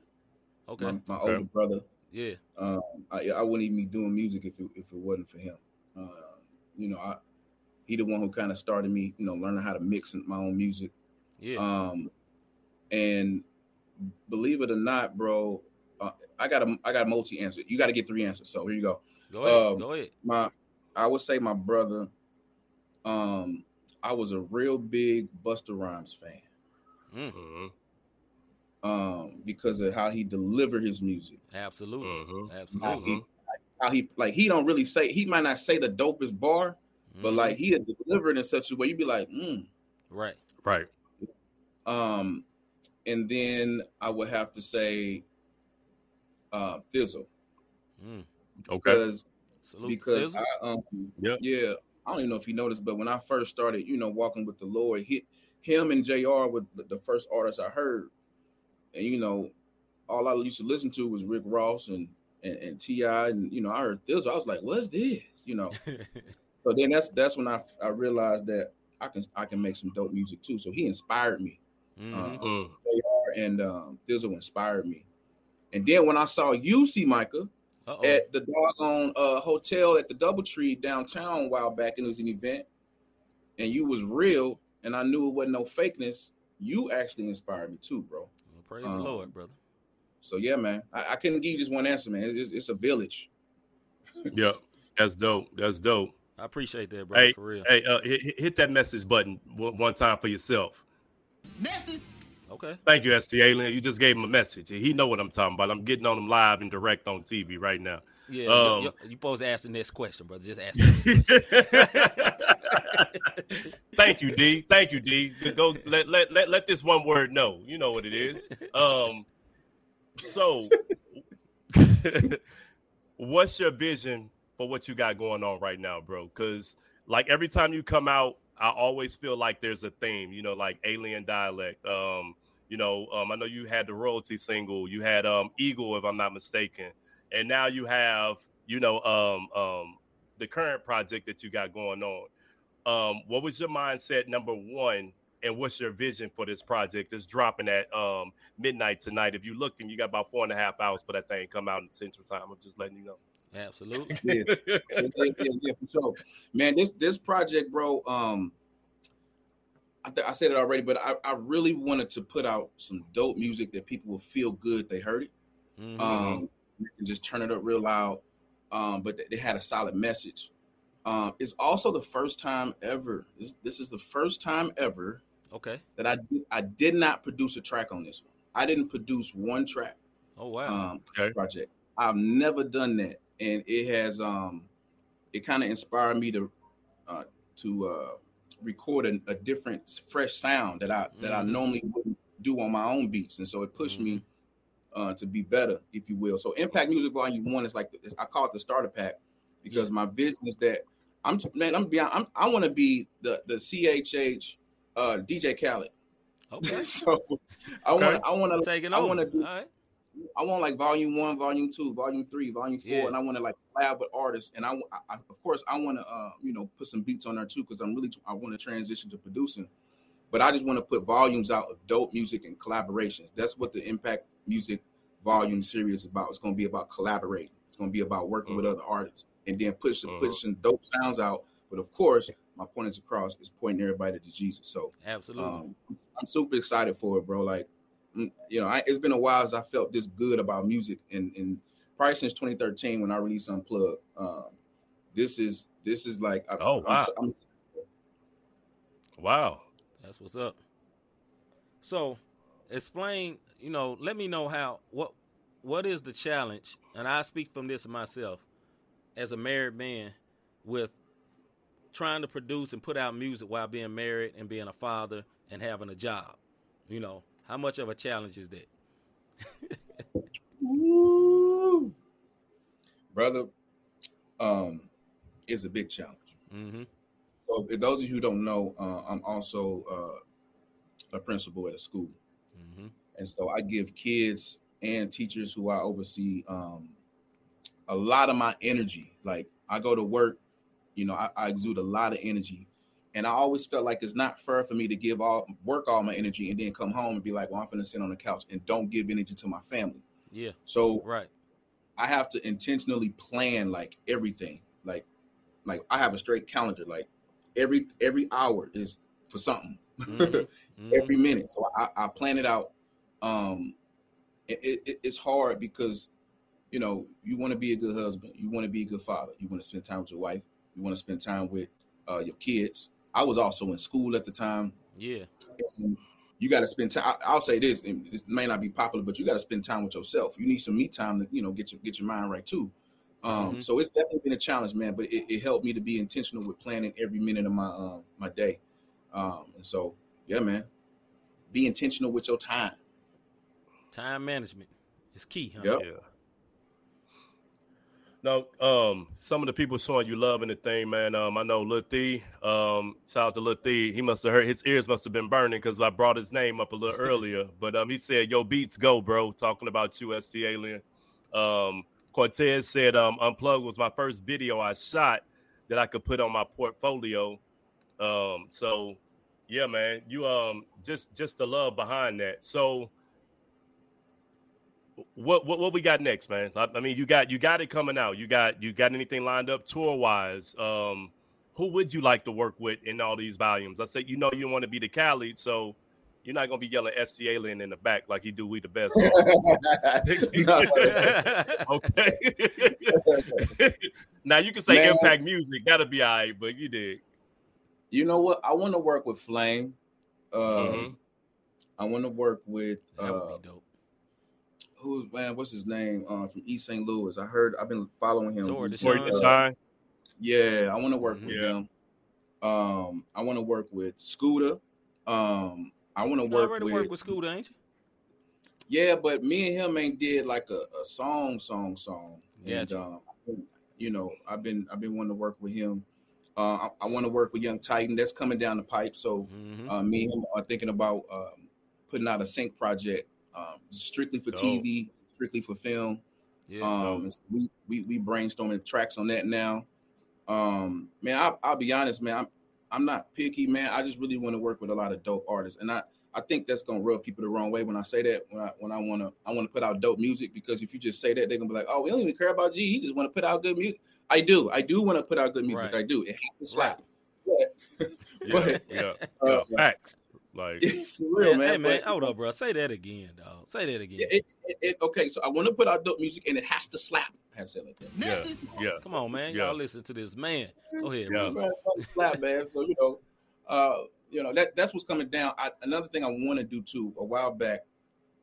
Okay. My, my okay. older brother. Yeah. Um, I, I wouldn't even be doing music if it, if it wasn't for him. Uh, you know, I he the one who kind of started me, you know, learning how to mix my own music. Yeah. Um, and believe it or not, bro, uh, I got a I got a multi answer. You got to get three answers. So here you go. Go ahead. Um, go ahead. My, I would say my brother. Um, I was a real big Busta Rhymes fan. Mm-hmm um, because of how he delivered his music. Absolutely, mm-hmm. absolutely. How he, how he, like he don't really say he might not say the dopest bar, mm-hmm. but like he had delivered in such a way you'd be like, mm. right, right. Um, and then I would have to say, uh, Thi'sl. Mm. Okay. Because, because I, um, yeah, yeah. I don't even know if you noticed, but when I first started, you know, walking with the Lord, hit him and Jr. were the first artists I heard and you know, all I used to listen to was Rick Ross and and, and T.I. and you know, I heard this. I was like, "What's this?" You know. so then that's that's when I I realized that I can I can make some dope music too. So he inspired me. Mm-hmm. Um, and um, Thi'sl inspired me. And then when I saw you, see Micah, Uh-oh. at the doggone uh, hotel at the DoubleTree downtown a while back, and it was an event, and you was real, and I knew it wasn't no fakeness. You actually inspired me too, bro. Praise um, the Lord, brother. So yeah, man, I, I couldn't give you just one answer, man. It's, it's, it's a village. yeah, that's dope. That's dope. I appreciate that, bro. Hey, for real. Hey, uh, hit, hit, that message button one time for yourself. Message. Okay. Thank you, ST Alien. You just gave him a message. He know what I'm talking about. I'm getting on him live and direct on TV right now. Yeah, um, you're, you're supposed to ask the next question, brother. Just ask. Thank you, D. Thank you, D. Go let, let let let this one word know. You know what it is. Um so what's your vision for what you got going on right now, bro? Cuz like every time you come out, I always feel like there's a theme, you know, like alien dialect. Um, you know, um, I know you had the royalty single, you had um Eagle, if I'm not mistaken, and now you have, you know, um um the current project that you got going on um, what was your mindset number one and what's your vision for this project? It's dropping at um, midnight tonight. If you're looking, you got about four and a half hours for that thing come out in Central Time. I'm just letting you know. Absolutely. yeah. yeah, yeah, yeah, for sure. Man, this this project, bro. Um, I, th- I said it already, but I, I really wanted to put out some dope music that people will feel good they heard it. Mm-hmm. Um, and just turn it up real loud. Um, but they had a solid message. Um, it's also the first time ever. This, this is the first time ever. Okay. That I did, I did not produce a track on this one. I didn't produce one track. Oh wow. Um, okay. Project. I've never done that, and it has um, it kind of inspired me to uh, to uh, record a, a, different, fresh sound that I that mm-hmm. I normally wouldn't do on my own beats, and so it pushed mm-hmm. me uh, to be better, if you will. So Impact Music Volume One is like I call it the starter pack because my vision is that I'm man, I'm beyond. I'm, I want to be the the CHH uh, DJ Khaled. Okay. so I want I want to take it I want to do. Right. I want like volume one, volume two, volume three, volume four, yeah. and I want to like collab with artists. And I, I of course, I want to, uh, you know, put some beats on there too because I'm really, I want to transition to producing. But I just want to put volumes out of dope music and collaborations. That's what the Impact Music Volume series about. It's going to be about collaborating. It's going to be about working mm-hmm. with other artists and then push mm-hmm. pushing dope sounds out. But of course, my point is across is pointing everybody to Jesus. So absolutely, um, I'm super excited for it, bro. Like, mm, you know, I, it's been a while as I felt this good about music, and and probably since 2013 when I released Unplugged. Um, this is this is like oh wow, I'm, I'm, wow, that's what's up. So, explain. You know, let me know how what what is the challenge, and I speak from this myself as a married man with trying to produce and put out music while being married and being a father and having a job. You know, how much of a challenge is that? Brother, um, it's a big challenge. Mm-hmm. So, if those of you who don't know, uh, I'm also uh, a principal at a school. And so I give kids and teachers who I oversee um, a lot of my energy. Like I go to work, you know, I, I, exude a lot of energy. And I always felt like it's not fair for me to give all work all my energy and then come home and be like, well, I'm gonna sit on the couch and don't give energy to my family. Yeah. So right. I have to intentionally plan like everything. Like like I have a straight calendar. Like every every hour is for something. Mm-hmm. mm-hmm. every minute. So I, I plan it out. Um it, it, it's hard because you know, you want to be a good husband, you want to be a good father, you want to spend time with your wife, you want to spend time with uh, your kids. I was also in school at the time. Yeah. And you got to spend time. I, will say this: this may not be popular, but you got to spend time with yourself. You need some me time to, you know, get your get your mind right too. Um, mm-hmm. So it's definitely been a challenge, man. But it, it, helped me to be intentional with planning every minute of my uh, my day. Um, and so, yeah, man, be intentional with your time. Time management is key. Huh? Yep. Yeah. No, um, some of the people showing you love in the thing, man. Um, I know Lil Thee, um, shout out to Lil Thee. He must have heard his ears must have been burning because I brought his name up a little earlier. But um, he said, "Yo, beats go, bro." Talking about you, ST Alien. Um, Cortez said, um, "Unplugged was my first video I shot that I could put on my portfolio." Um, so yeah, man, you um, just just the love behind that. So what, what what we got next, man? I, I, mean, you got you got it coming out. You got you got anything lined up tour wise? Um, who would you like to work with in all these volumes? I said, you know, you want to be the Khaled, so you're not gonna be yelling ST Alien in the back like he do. We the best. okay. now you can say man. Impact Music. That'll be all right, but you did. You know what? I want to work with Flame. Uh, mm-hmm. I want to work with. That would be uh, dope who's man, what's his name? Um, from East St. Louis. I heard I've been following him. Tory Deshaun. Yeah, I want to work mm-hmm. with yeah. him. Um, I want to work with Scooter. Um, I want to work already with, work with Scooter, ain't you? Yeah, but me and him ain't did like a, a song, song, song. Yeah. And um, you know, I've been I've been wanting to work with him. Uh, I, I want to work with Young Titan. That's coming down the pipe. So mm-hmm. uh, me and him are thinking about um, putting out a sync project um, strictly for TV, strictly for film. Yeah, um, we, we we brainstorming tracks on that now. Um, man, I, will be honest, man. I'm, I'm not picky, man. I just really want to work with a lot of dope artists, and I I think that's gonna rub people the wrong way when I say that. When I when I wanna I wanna put out dope music because if you just say that, they're gonna be like, oh, we don't even care about G. He just want to put out good music. I do. I do want to put out good music. Right. I do. It has to slap. Right. But, yeah, but, yeah, yeah. Uh, facts. Like for real, man. man. Hey man, but, hold up, bro. Say that again, dog. Say that again. It, it, it, okay, so I want to put out dope music, and it has to slap. I have to say like that. Yeah, yeah. Come on, man. Yeah. Y'all listen to this man. Go ahead, yeah. man. Slap, man. So you know, uh, you know that that's what's coming down. I, another thing I want to do too. A while back,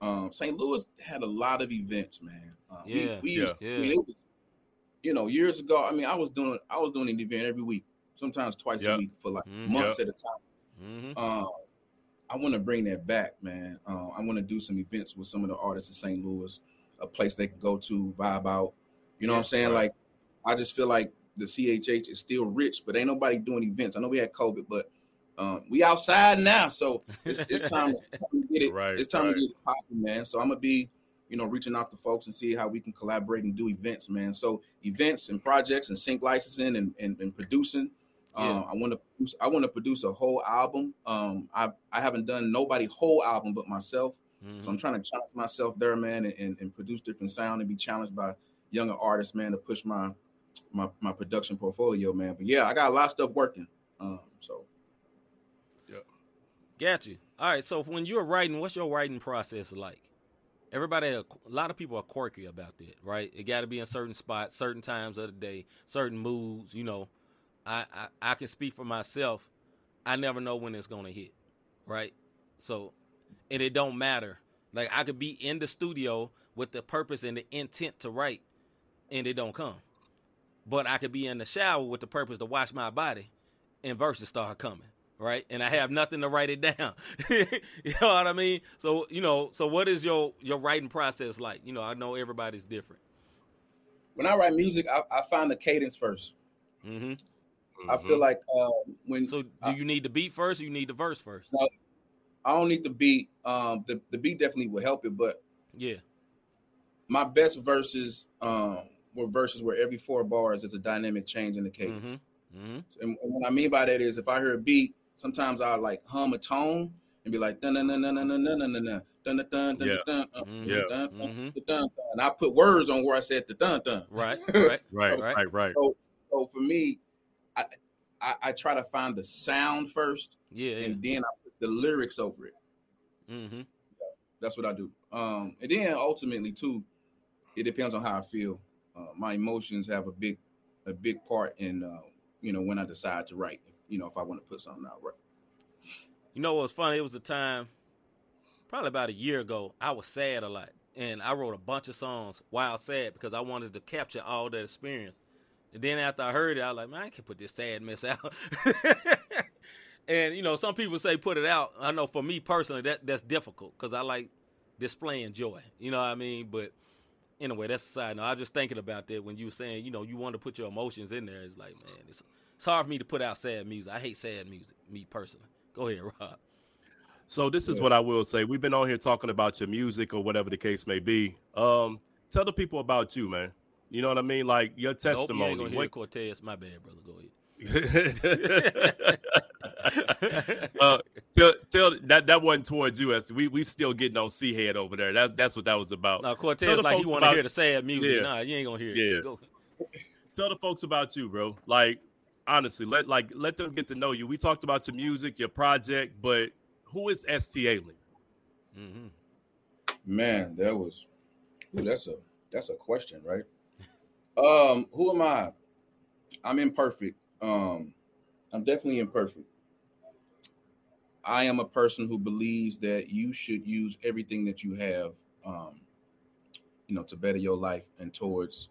um, St. Louis had a lot of events, man. Um, yeah, we, we yeah. Used, yeah. I mean, it was, you know, years ago. I mean, I was doing I was doing an event every week, sometimes twice yep. a week for like mm-hmm. months yep. at a time. Mm-hmm. Um, I want to bring that back, man. Uh, I want to do some events with some of the artists in St. Louis, a place they can go to, vibe out. You know yeah, what I'm saying? Right. Like, I just feel like the CHH is still rich, but ain't nobody doing events. I know we had COVID, but um, we outside now, so it's, it's, time, to get it. Right, it's time right. to get it popping, man. So I'm gonna be, you know, reaching out to folks and see how we can collaborate and do events, man. So events and projects and sync licensing and, and, and producing. Yeah. Um, I want to produce. I want to produce a whole album. Um, I I haven't done nobody whole album but myself. Mm-hmm. So I'm trying to challenge myself there, man, and, and, and, produce different sound and be challenged by younger artists, man, to push my my my production portfolio, man. But yeah, I got a lot of stuff working. Um, so Got you. All right. So when you're writing, what's your writing process like? Everybody, a lot of people are quirky about that, right? It got to be in certain spots, certain times of the day, certain moods. You know, I, I I can speak for myself. I never know when it's gonna hit, right? So, and it don't matter. Like I could be in the studio with the purpose and the intent to write, and it don't come. But I could be in the shower with the purpose to wash my body, and verses start coming right? And I have nothing to write it down. you know what I mean? So, you know, so what is your your writing process like? You know, I know everybody's different. When I write music, I, I find the cadence 1st mm-hmm. I feel mm-hmm. like uh, when so do I, you need the beat first or you need the verse first? No, I don't need the beat. Um, the, the beat definitely will help it, but yeah, my best verses um were verses where every four bars is a dynamic change in the cadence. Mm-hmm. Mm-hmm. And, and, what I mean by that is if I hear a beat sometimes I like hum a tone and be like dun dun dun dun dun dun dun dun dun dun dun dun dun dun dun and I put words on where I said the dun dun. Right, right, right, right, right. So for me, I, I, I try to find the sound first, yeah, and then I put the lyrics over it. Mm-hmm. That's what I do. Um, and then ultimately too, it depends on how I feel. Uh, my emotions have a big, a big part in, uh, you know, when I decide to write you know, if I want to put something out right. You know what's funny? It was a time, probably about a year ago, I was sad a lot. And I wrote a bunch of songs while sad because I wanted to capture all that experience. And then after I heard it, I was like, man, I can't put this sad mess out. and you know, some people say put it out. I know for me personally, that that's difficult because I like displaying joy. You know what I mean? But anyway, that's a side note. I was just thinking about that when you were saying, you know, you want to put your emotions in there. It's like, man, it's it's hard for me to put out sad music. I hate sad music, me personally. Go ahead, Rob. So this is what I will say. We've been on here talking about your music or whatever the case may be. Um, tell the people about you, man. You know what I mean? Like your testimony. Nope, you what... Cortez, my bad, brother. Go ahead. uh, tell, tell that that wasn't towards you. As we we still getting on C head over there. That's that's what that was about. Now Cortez like he want to hear the sad music. Yeah. Nah, you ain't gonna hear it. Yeah. Tell the folks about you, bro. Like honestly, let like let them get to know you. We talked about your music, your project, but who is ST Alien? Mm-hmm. Man, that was ooh, that's a that's a question, right? Um, who am I? I'm imperfect. Um, I'm definitely imperfect. I am a person who believes that you should use everything that you have, um, you know, to better your life and towards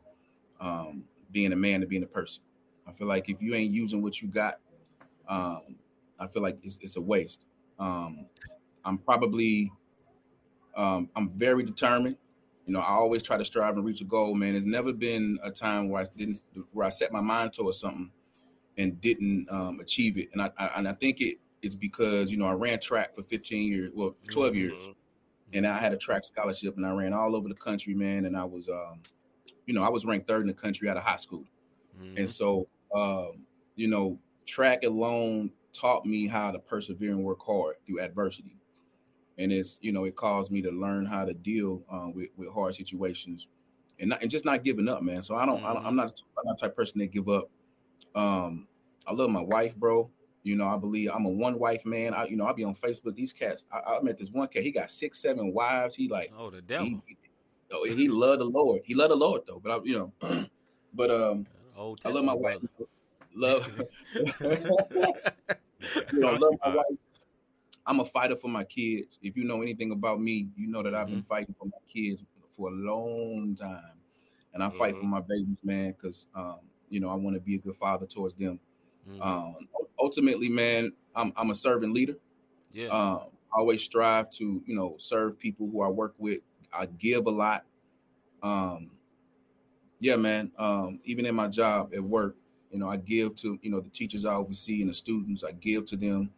um, being a man and being a person. I feel like if you ain't using what you got, um, I feel like it's, it's a waste. Um, I'm probably, um, I'm very determined. You know, I always try to strive and reach a goal. Man, there's never been a time where I didn't, where I set my mind towards something and didn't um, achieve it. And I, I, and I think it it's because you know I ran track for 15 years, well 12 mm-hmm. years, and I had a track scholarship and I ran all over the country, man. And I was, um, you know, I was ranked third in the country out of high school, mm-hmm. and so um, you know, track alone taught me how to persevere and work hard through adversity. And it's, you know, it caused me to learn how to deal uh, with, with hard situations and not, and just not giving up, man. So I don't, mm-hmm. I am not, I'm not the type of person that give up. Um, I love my wife, bro. You know, I believe I'm a one wife man. I, you know, I'll be on Facebook. These cats, I, I met this one cat. He got six, seven wives. He like, oh, the devil. He, he, oh, he loved the Lord. He loved the Lord though. But I, you know, but um, I love my wife. Love, you know, love my wife. I'm a fighter for my kids. If you know anything about me, you know that I've been mm-hmm. fighting for my kids for a long time, and I fight mm-hmm. for my babies, man, because um, you know I want to be a good father towards them. Mm-hmm. Um, ultimately, man, I'm I'm a servant leader. Yeah. Um, I always strive to you know serve people who I work with. I give a lot. Um, yeah, man. Um, even in my job at work, you know, I give to you know the teachers I oversee and the students. I give to them.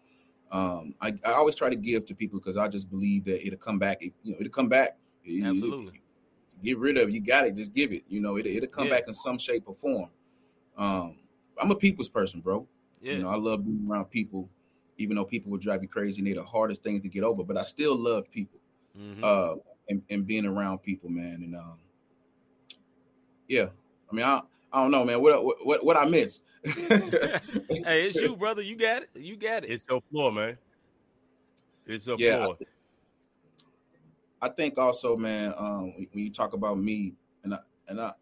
Um, I, I always try to give to people because I just believe that it'll come back. you know, it'll come back. Absolutely. get rid of it. You got it. Just give it. You know, it, it'll come yeah. back in some shape or form. Um, I'm a people's person, bro. Yeah. You know, I love being around people, even though people will drive you crazy and they're the hardest things to get over. But I still love people, mm-hmm. uh, and, and being around people, man. And um, yeah, I mean, I I don't know, man. What what what I miss? hey, it's you, brother. You got it. You got it. It's your floor, man. It's your yeah, floor. I, I think also, man, um, when you talk about me, and I and I,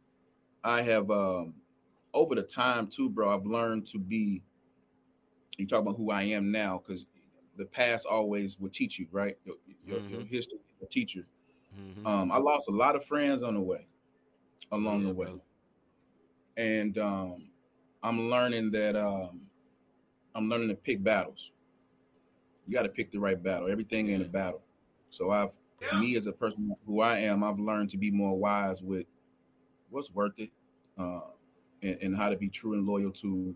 I have um, over the time too, bro. I've learned to be. You talk about who I am now, because the past always will teach you, right? Your, your, mm-hmm. your history, a teacher. Mm-hmm. Um, I lost a lot of friends on the way, along yeah, the way. Brother and um, I'm learning that um, I'm learning to pick battles. You got to pick the right battle. Everything in a battle. So I've, yeah. me as a person who I am, I've learned to be more wise with what's worth it, uh, and, and, how to be true and loyal to,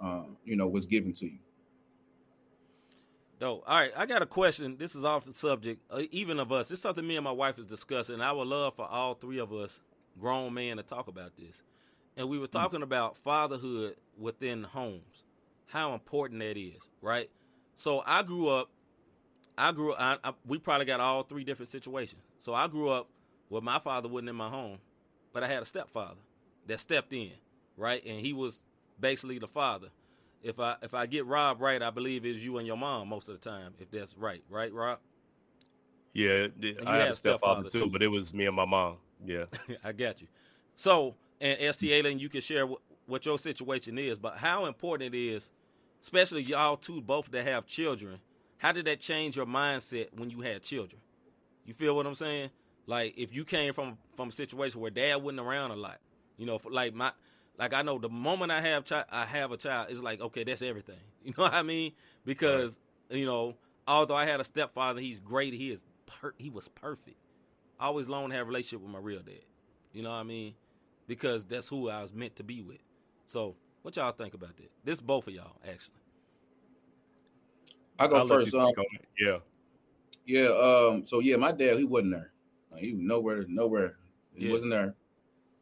uh, you know, what's given to you. No, all right. I got a question. This is off the subject, uh, even of us. It's something me and my wife is discussing. I would love for all three of us, grown men, to talk about this and we were hmm. talking about fatherhood within homes, how important that is, right? So I grew up, I grew up, I, I, we probably got all three different situations. So I grew up where my father wasn't in my home, but I had a stepfather that stepped in, right? And he was basically the father. If I if I get Rob right, I believe it's you and your mom most of the time, if that's right, right, Rob? Yeah, I had a stepfather, too, too, but it was me and my mom. Yeah, I got you. So and ST Alien, you can share what your situation is, but how important it is, especially y'all two both that have children. How did that change your mindset when you had children? You feel what I'm saying? Like if you came from from a situation where dad wasn't around a lot, you know, like my like I know the moment I have chi- I have a child, it's like okay, that's everything. You know what I mean? Because right. you know, although I had a stepfather, he's great. He is per- he was perfect. I always long to have a relationship with my real dad. You know what I mean? Because that's who I was meant to be with. So, what y'all think about that? This both of y'all actually. I go I'll first. Um, yeah, yeah. Um. So yeah, my dad he wasn't there. He was nowhere. Nowhere. He yeah. wasn't there.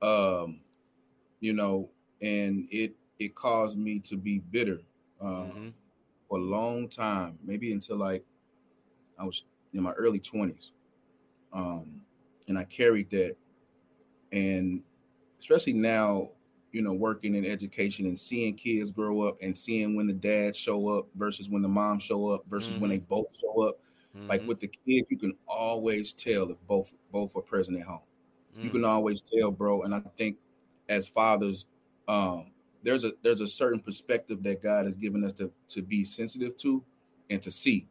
Um. You know, and it it caused me to be bitter um, mm-hmm. for a long time, maybe until like I was in my early twenties. Um, and I carried that, and especially now, you know, working in education and seeing kids grow up and seeing when the dads show up versus when the moms show up versus mm-hmm. when they both show up. Mm-hmm. Like with the kids, you can always tell if both both are present at home. Mm-hmm. You can mm. always tell, bro. And I think as fathers, um, there's a there's a certain perspective that God has given us to to be sensitive to and to see.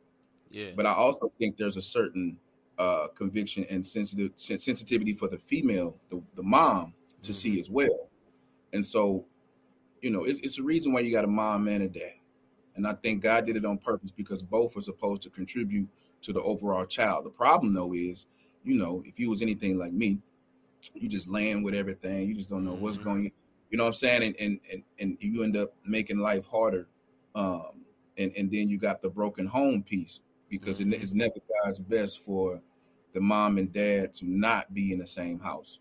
Yeah. But I also think there's a certain uh, conviction and sensitive sensitivity for the female, the, the mom, to mm-hmm. see as well. And so, you know, it's, it's a reason why you got a mom and a dad. And I think God did it on purpose because both are supposed to contribute to the overall child. The problem though is, you know, if you was anything like me, you just land with everything. You just don't know mm-hmm. what's going. You know what I'm saying? And and and and you end up making life harder. Um, and and then you got the broken home piece because mm-hmm. it, it's never God's best for the mom and dad to not be in the same house.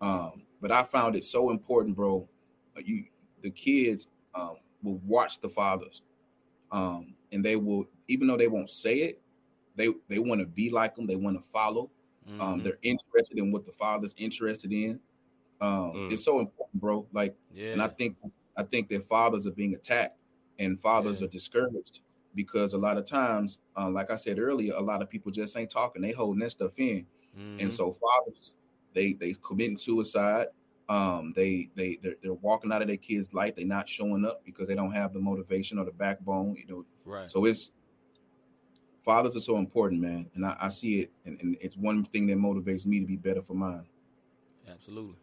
Um, but I found it so important, bro. Uh, you, the kids um, will watch the fathers, um, and they will even though they won't say it, they they want to be like them. They want to follow. Um, mm-hmm. Um, they're interested in what the father's interested in. Um, mm. It's so important, bro. Like, yeah. and I think I think that fathers are being attacked and fathers yeah. are discouraged because a lot of times, uh, like I said earlier, a lot of people just ain't talking. They holding that stuff in, mm-hmm. and so fathers they they committing suicide. Um, they they they're, they're, walking out of their kids' life. They're not showing up because they don't have the motivation or the backbone. You know, right? So it's fathers are so important, man, and I, I see it, and, and, it's one thing that motivates me to be better for mine. Absolutely.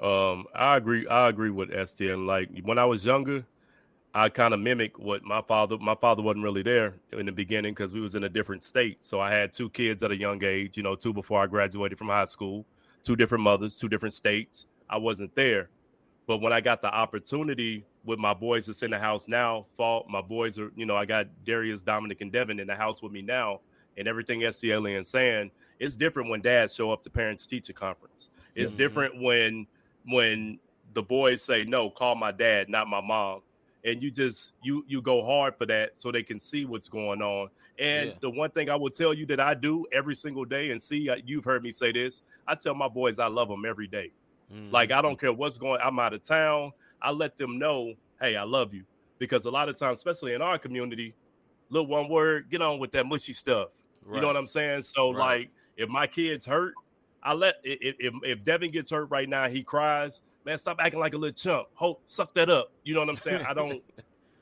Um, I agree. I agree with ST Alien. Like when I was younger, I kind of mimic what my father. My father wasn't really there in the beginning because we was in a different state. So I had two kids at a young age. You know, two before I graduated from high school. Two different mothers, two different states. I wasn't there, but when I got the opportunity with my boys that's in the house now, fall my boys are. You know, I got Darius, Dominic, and Devin in the house with me now, and everything ST Alien saying it's different when dads show up to parents teacher conference. It's mm-hmm. different when when the boys say no, call my dad, not my mom and you just you you go hard for that so they can see what's going on and yeah. the one thing i will tell you that i do every single day and see uh, you've heard me say this i tell my boys i love them every day. Mm-hmm. like i don't care what's going i'm out of town i let them know hey i love you because a lot of times especially in our community little one word get on with that mushy stuff right. you know what i'm saying so right. like if my kids hurt i let if, if if devin gets hurt right now he cries man, stop acting like a little chump. Hope suck that up. You know what I'm saying? I don't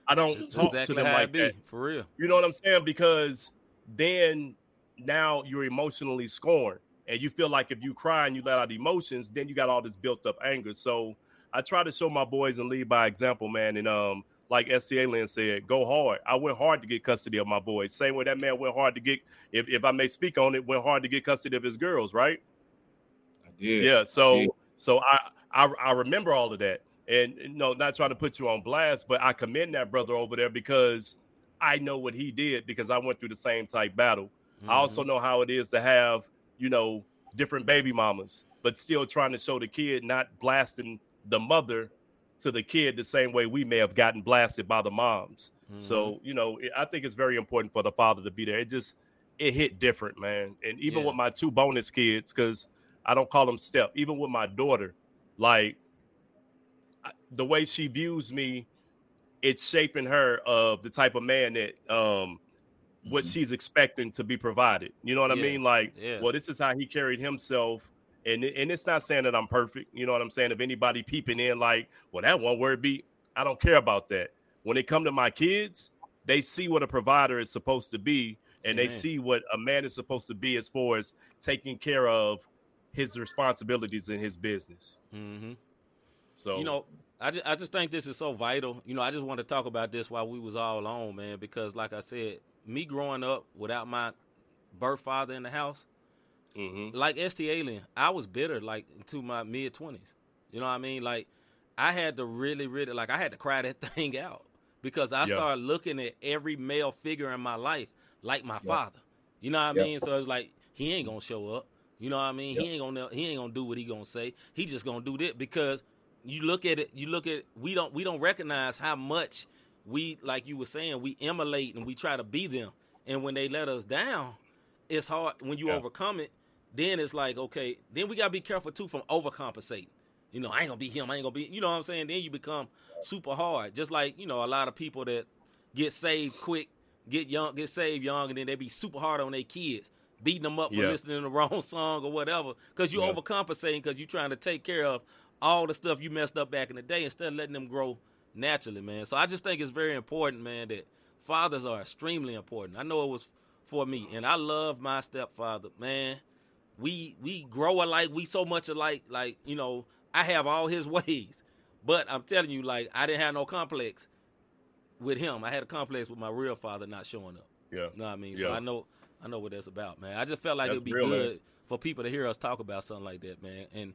I don't talk exactly to them like that. For real. You know what I'm saying? Because then now you're emotionally scorned. And you feel like if you cry and you let out emotions, then you got all this built up anger. So I try to show my boys and lead by example, man. And um, like ST Alien said, go hard. I went hard to get custody of my boys. Same way that man went hard to get, if, if I may speak on it, went hard to get custody of his girls, right? I did. Yeah. So so I I, I remember all of that. And you know, not trying to put you on blast, but I commend that brother over there because I know what he did because I went through the same type battle. Mm-hmm. I also know how it is to have, you know, different baby mamas, but still trying to show the kid, not blasting the mother to the kid the same way we may have gotten blasted by the moms. Mm-hmm. So, you know, I think it's very important for the father to be there. It just it hit different, man. And even yeah. with my two bonus kids, because I don't call them step, even with my daughter, like the way she views me, it's shaping her of the type of man that um what mm-hmm. she's expecting to be provided. You know what yeah. I mean? Like, yeah. well, this is how he carried himself. And, and it's not saying that I'm perfect. You know what I'm saying? If anybody peeping in, like, well, that one word be, I don't care about that. When it come to my kids, they see what a provider is supposed to be, and Amen. they see what a man is supposed to be as far as taking care of his responsibilities in his business. Mm-hmm. So you know, I just I just think this is so vital. You know, I just want to talk about this while we was all on, man, because like I said, me growing up without my birth father in the house, mm-hmm. like ST Alien, I was bitter like to my mid twenties. You know what I mean? Like I had to really, really like I had to cry that thing out because I started looking at every male figure in my life like my father. You know what I mean? So it's like he ain't gonna show up. You know what I mean? Yep. He ain't gonna he ain't gonna do what he gonna say. He just gonna do this because you look at it. You look at we don't we don't recognize how much we like you were saying we emulate and we try to be them. And when they let us down, it's hard when you yeah. overcome it. Then it's like okay. Then we gotta be careful too from overcompensating. You know, I ain't gonna be him. I ain't gonna be. You know what I'm saying? Then you become super hard. Just like you know a lot of people that get saved quick, get young, get saved young, and then they be super hard on their kids beating them up for yeah. listening to the wrong song or whatever because you're yeah. overcompensating because you're trying to take care of all the stuff you messed up back in the day instead of letting them grow naturally, man. So I just think it's very important, man, that fathers are extremely important. I know it was for me, and I love my stepfather, man. We we grow alike, we so much alike. Like you know, I have all his ways, but I'm telling you, like I didn't have no complex with him. I had a complex with my real father not showing up. Yeah, you know what I mean. Yeah. So I know I know what that's about, man. I just felt like it'd be real, good man. for people to hear us talk about something like that, man. And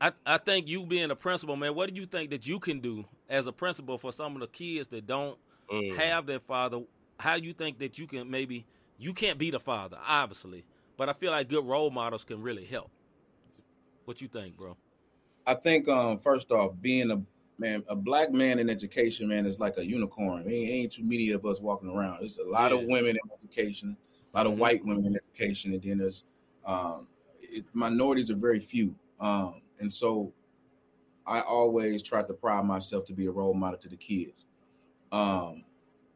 I, I think you being a principal, man, what do you think that you can do as a principal for some of the kids that don't mm. have their father? How do you think that you can maybe you can't be the father, obviously, but I feel like good role models can really help. What you think, bro? I think um, first off, being a man, a black man in education, man, is like a unicorn. There ain't, ain't too many of us walking around. There's a lot yeah. of women in education, a lot of mm-hmm. white women in education, and then there's um, it, minorities are very few. Um, and so I always try to pride myself to be a role model to the kids. Um,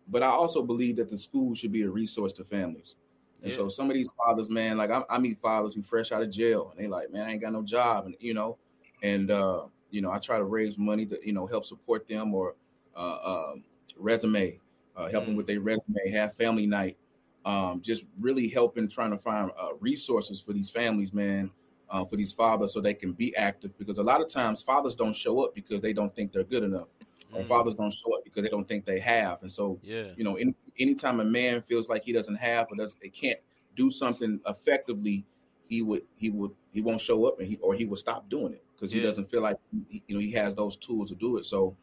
but I also believe that the school should be a resource to families. And yeah. so some of these fathers, man, like I, I, meet fathers who fresh out of jail and they like, man, I ain't got no job. And, you know, and, uh, you know, I try to raise money to, you know, help support them or uh, uh, resume, uh, help mm. them with their resume, have family night, um, just really helping trying to find uh, resources for these families, man, uh, for these fathers so they can be active. Because a lot of times fathers don't show up because they don't think they're good enough. Mm. Or fathers don't show up because they don't think they have. And so, yeah. you know, any, anytime a man feels like he doesn't have or doesn't, they can't do something effectively, he would, he would, he won't show up and he, or he will stop doing it because he yeah. doesn't feel like, he, you know, he has those tools to do it. So,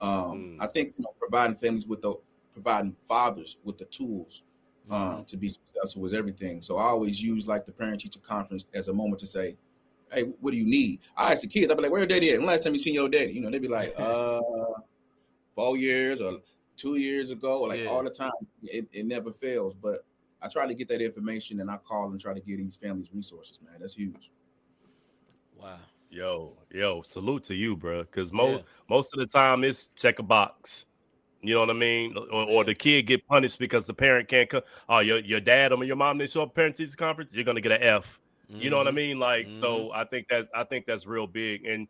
um, mm. I think, you know, providing families with the, providing fathers with the tools um, mm-hmm. to be successful is everything. So I always use like the parent teacher conference as a moment to say, Hey, what do you need? I ask the kids, I'll be like, where your daddy at? When last time you seen your daddy? You know, they'd be like, uh, four years or two years ago, or like yeah. all the time. It, it never fails. But I try to get that information and I call and try to get these families resources, man. That's huge. Wow. Yo, yo, salute to you, bro. Because most yeah. most of the time it's check a box. You know what I mean? Or, or, the kid get punished because the parent can't come. Oh, your your dad or your mom they show up parent teachers conference, you're gonna get an F. Mm-hmm. You know what I mm-hmm. mean? Like, mm-hmm. so I think that's I think that's real big and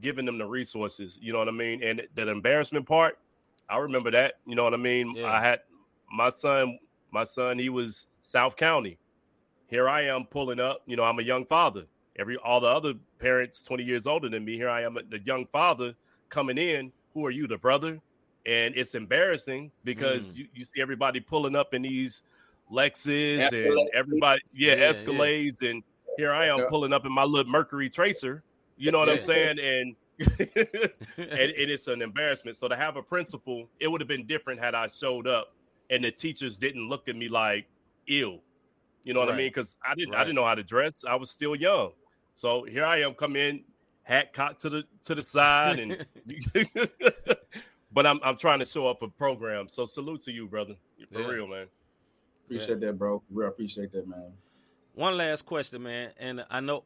giving them the resources. You know what I mean? And that embarrassment part, I remember that. You know what I mean? Yeah. I had my son. My son, he was South County. Here I am pulling up. You know, I'm a young father. Every all the other parents 20 years older than me. Here I am, the young father coming in. Who are you, the brother? And it's embarrassing because mm. you, you see everybody pulling up in these Lexus Escalade. and everybody, yeah, yeah Escalades, yeah. and here I am pulling up in my little Mercury Tracer. You know what yeah. I'm saying? And and it is an embarrassment. So to have a principal, it would have been different had I showed up and the teachers didn't look at me like ill. You know what right. I mean? Because I didn't right. I didn't know how to dress. I was still young. So here I am, come in, hat cocked to the to the side, and but I'm I'm trying to show up a program. So salute to you, brother. For yeah. real, man. Appreciate yeah. that, bro. We appreciate that, man. One last question, man, and I know.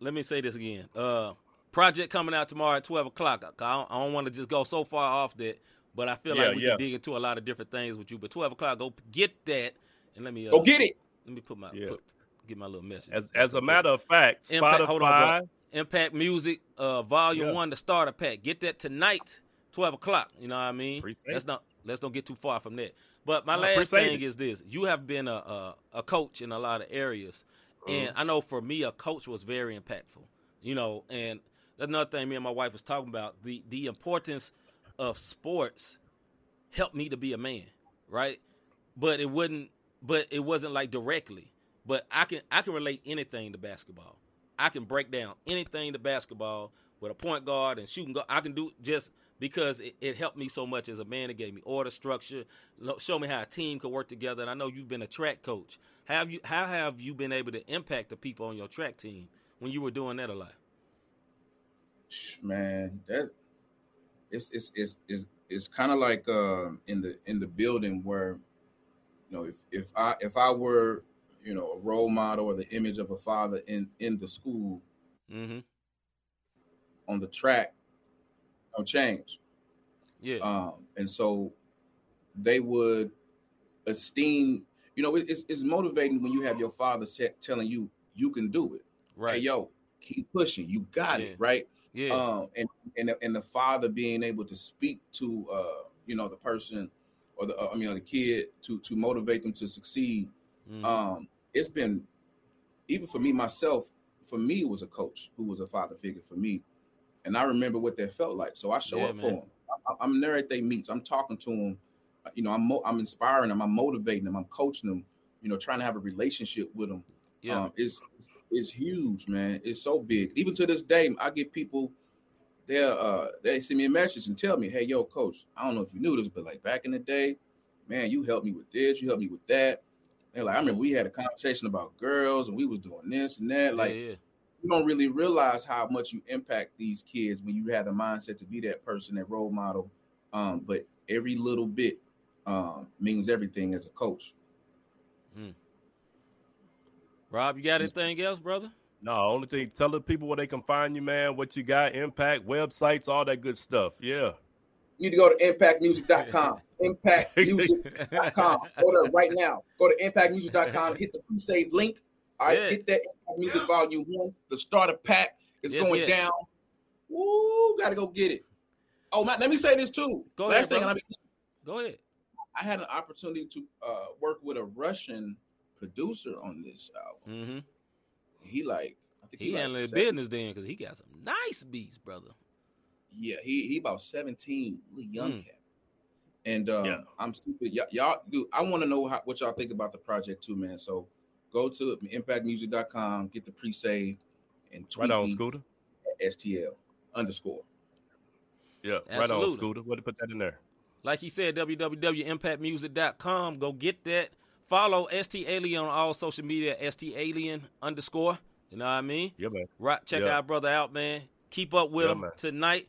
Let me say this again. Uh, project coming out tomorrow at twelve o'clock. I don't, don't want to just go so far off that, but I feel yeah, like we can dig into a lot of different things with you. But twelve o'clock, go get that, and let me uh, go get it. Let me put my put, get my little message. As as a matter of fact, Impact, Spotify. Hold on, Impact Music, uh, Volume One, the starter pack. Get that tonight 12 o'clock. You know what I mean? Appreciate let's not let's don't get too far from that. But my no, last thing it. is this: you have been a, a, a coach in a lot of areas, and mm-hmm. I know for me, a coach was very impactful. You know, and another thing me and my wife was talking about the the importance of sports helped me to be a man, right? But it wouldn't. But it wasn't like directly. But I can I can relate anything to basketball. I can break down anything to basketball with a point guard and shooting guard. I can do just because it, it, helped me so much as a man. It gave me order, structure, show me how a team could work together. And I know you've been a track coach. How have you how have you been able to impact the people on your track team when you were doing that a lot? Man, that it's it's it's it's, it's kind of like uh, in the in the building where you know if if I if I were you know a role model or the image of a father in in the school mm-hmm. on the track no change. Yeah. Um, and so they would esteem, you know, it's, it's motivating when you have your father t- telling you you can do it. Right. Hey, yo, keep pushing. You got yeah. it. Right. Yeah. Um, and, and, and the father being able to speak to, uh, you know, the person or the, uh, I mean, the kid to, to motivate them to succeed. Mm-hmm. Um, it's been, even for me, myself, for me, it was a coach who was a father figure for me and I remember what that felt like. So I show yeah, up man. for them. I, am there at their meets. I'm talking to them. You know, I'm mo- I'm inspiring them. I'm motivating them. I'm coaching them. You know, trying to have a relationship with them. Yeah, um, it's it's huge, man. It's so big. Even to this day, I get people. They uh they send me a message and tell me, "Hey, yo, coach, I don't know if you knew this, but like back in the day, man, you helped me with this. You helped me with that." They're like, I remember we had a conversation about girls and we was doing this and that. Like, yeah, yeah you don't really realize how much you impact these kids when you have the mindset to be that person, that role model. Um, but every little bit um, means everything as a coach. Mm. Rob, you got anything else, brother? No, only thing, tell the people where they can find you, man, what you got, impact, websites, all that good stuff. Yeah. You need to go to impactmusic.com. impactmusic.com. go there right now. Go to impactmusic.com, hit the pre-save link. All right, yeah. hit that Impact Music Volume 1. The starter pack is yes, going yes. down. Woo, gotta go get it. Oh, man, let me say this too. Go Last ahead. Thing, I go ahead. I had an opportunity to uh, work with a Russian producer on this album. Mm-hmm he like I think he, he handling like business then because he got some nice beats, brother. Yeah, he he about seventeen, really young mm. cat. And um, yeah. I'm super y- y'all. Dude, I want to know how, what y'all think about the project too, man. So go to impactmusic.com, get the pre-save, and tweet right on Scooter STL underscore. Yeah, Absolutely. right on Scooter. What to put that in there? Like he said, www.impactmusic.com. Go get that. Follow ST Alien on all social media, ST Alien underscore. You know what I mean? Yeah, man. Right, check yeah. our brother out, man. Keep up with yeah, him man. tonight.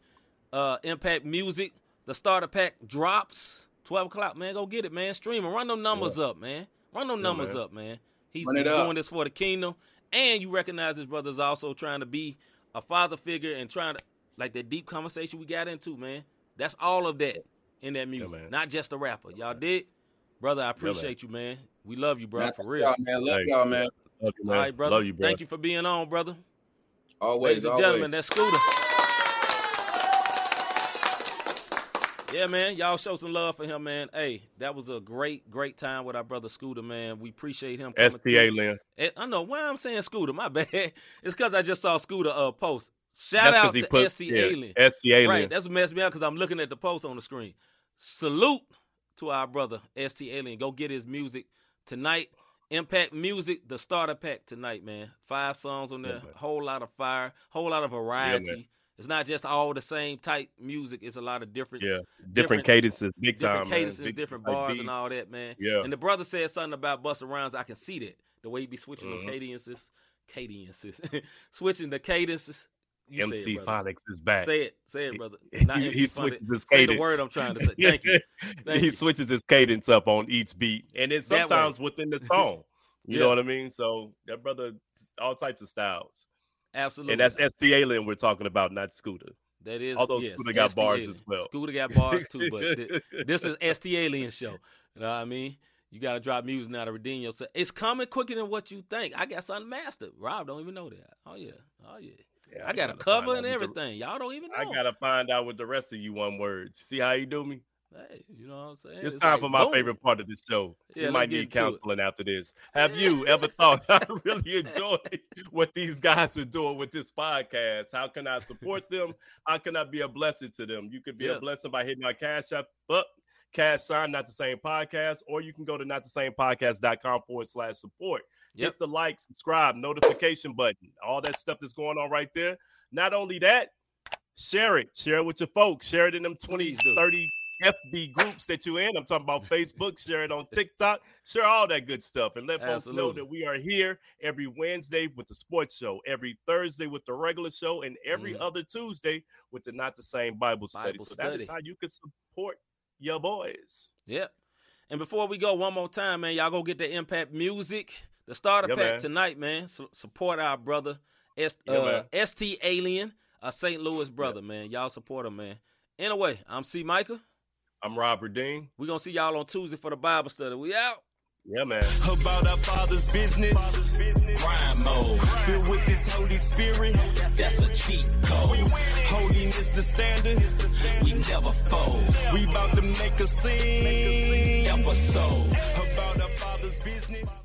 Uh, Impact Music. The starter pack drops 12 o'clock, man. Go get it, man. Stream and Run them numbers yeah. up, man. Run them numbers man. up, man. He's, he's doing this for the kingdom. And you recognize his brother's also trying to be a father figure and trying to, like that deep conversation we got into, man. That's all of that in that music, not just a rapper. Y'all did? Brother, I appreciate yeah, you, man. We love you, bro, That's for real. Y'all, man. Love hey. y'all, man. Love you, man. All right, brother. Love you, bro. Thank you for being on, brother. Always, Ladies and always. gentlemen, that's Scooter. Yeah, man. Y'all show some love for him, man. Hey, that was a great, great time with our brother Scooter, man. We appreciate him. ST Alien. I know why I'm saying Scooter. My bad. It's because I just saw Scooter uh, post. Shout that's out to put, ST yeah, Alien. ST Alien. Right. That's what messed me up because I'm looking at the post on the screen. Salute to our brother ST Alien. Go get his music tonight. Impact Music, the starter pack tonight, man. Five songs on there, yeah, whole lot of fire, whole lot of variety. Yeah, it's not just all the same type music. It's a lot of different, yeah, different, different cadences, big different time, cadences, big, different bars, and all that, man. Yeah. And the brother said something about Busta Rhymes. I can see that the way he be switching mm-hmm. the cadences, cadences, switching the cadences. You MC Phonics is back. Say it, say it, brother. Not he, he switches his cadence. Say the word I'm trying to say. Thank you. Thank he you. switches his cadence up on each beat, and then sometimes within the song. You yeah. know what I mean? So that brother, all types of styles. Absolutely. And that's ST Alien we're talking about, not Scooter. That is. Although yes, Scooter got ST bars Alien. as well. Scooter got bars too, but th- this is ST Alien show. You know what I mean? You got to drop music now to redeem yourself. It's coming quicker than what you think. I got something mastered. Rob don't even know that. Oh yeah. Oh yeah. Yeah, I, I got a cover and everything. The, Y'all don't even know. I gotta find out with the rest of you one word. See how you do me? Hey, you know what I'm saying? It's, it's time like, for my boom. favorite part of the show. Yeah, you might need counseling after this. Have you ever thought I really enjoy what these guys are doing with this podcast? How can I support them? How can I be a blessing to them? You could be yeah. a blessing by hitting our cash up, up uh, cash sign, not the same podcast, or you can go to not the same podcast.com forward slash support. Yep. Hit the like, subscribe, notification button, all that stuff that's going on right there. Not only that, share it. Share it with your folks. Share it in them 20, 30 FB groups that you're in. I'm talking about Facebook. Share it on TikTok. Share all that good stuff. And let Absolutely. folks know that we are here every Wednesday with the sports show, every Thursday with the regular show, and every mm. other Tuesday with the Not the Same Bible study. Bible so study. that is how you can support your boys. Yep. And before we go, one more time, man, y'all go get the Impact Music. The starter yeah, pack man. tonight, man. So support our brother, S- yeah, uh, ST Alien, a St. Louis brother, yeah. man. Y'all support him, man. Anyway, I'm C. Micah. I'm Robert Dean. We're going to see y'all on Tuesday for the Bible study. We out. Yeah, man. About our Father's business. Crime mode. Filled with this Holy Spirit. That's a cheat code. Holiness the standard. We never fold. We about to make a scene. Episode. About our Father's business.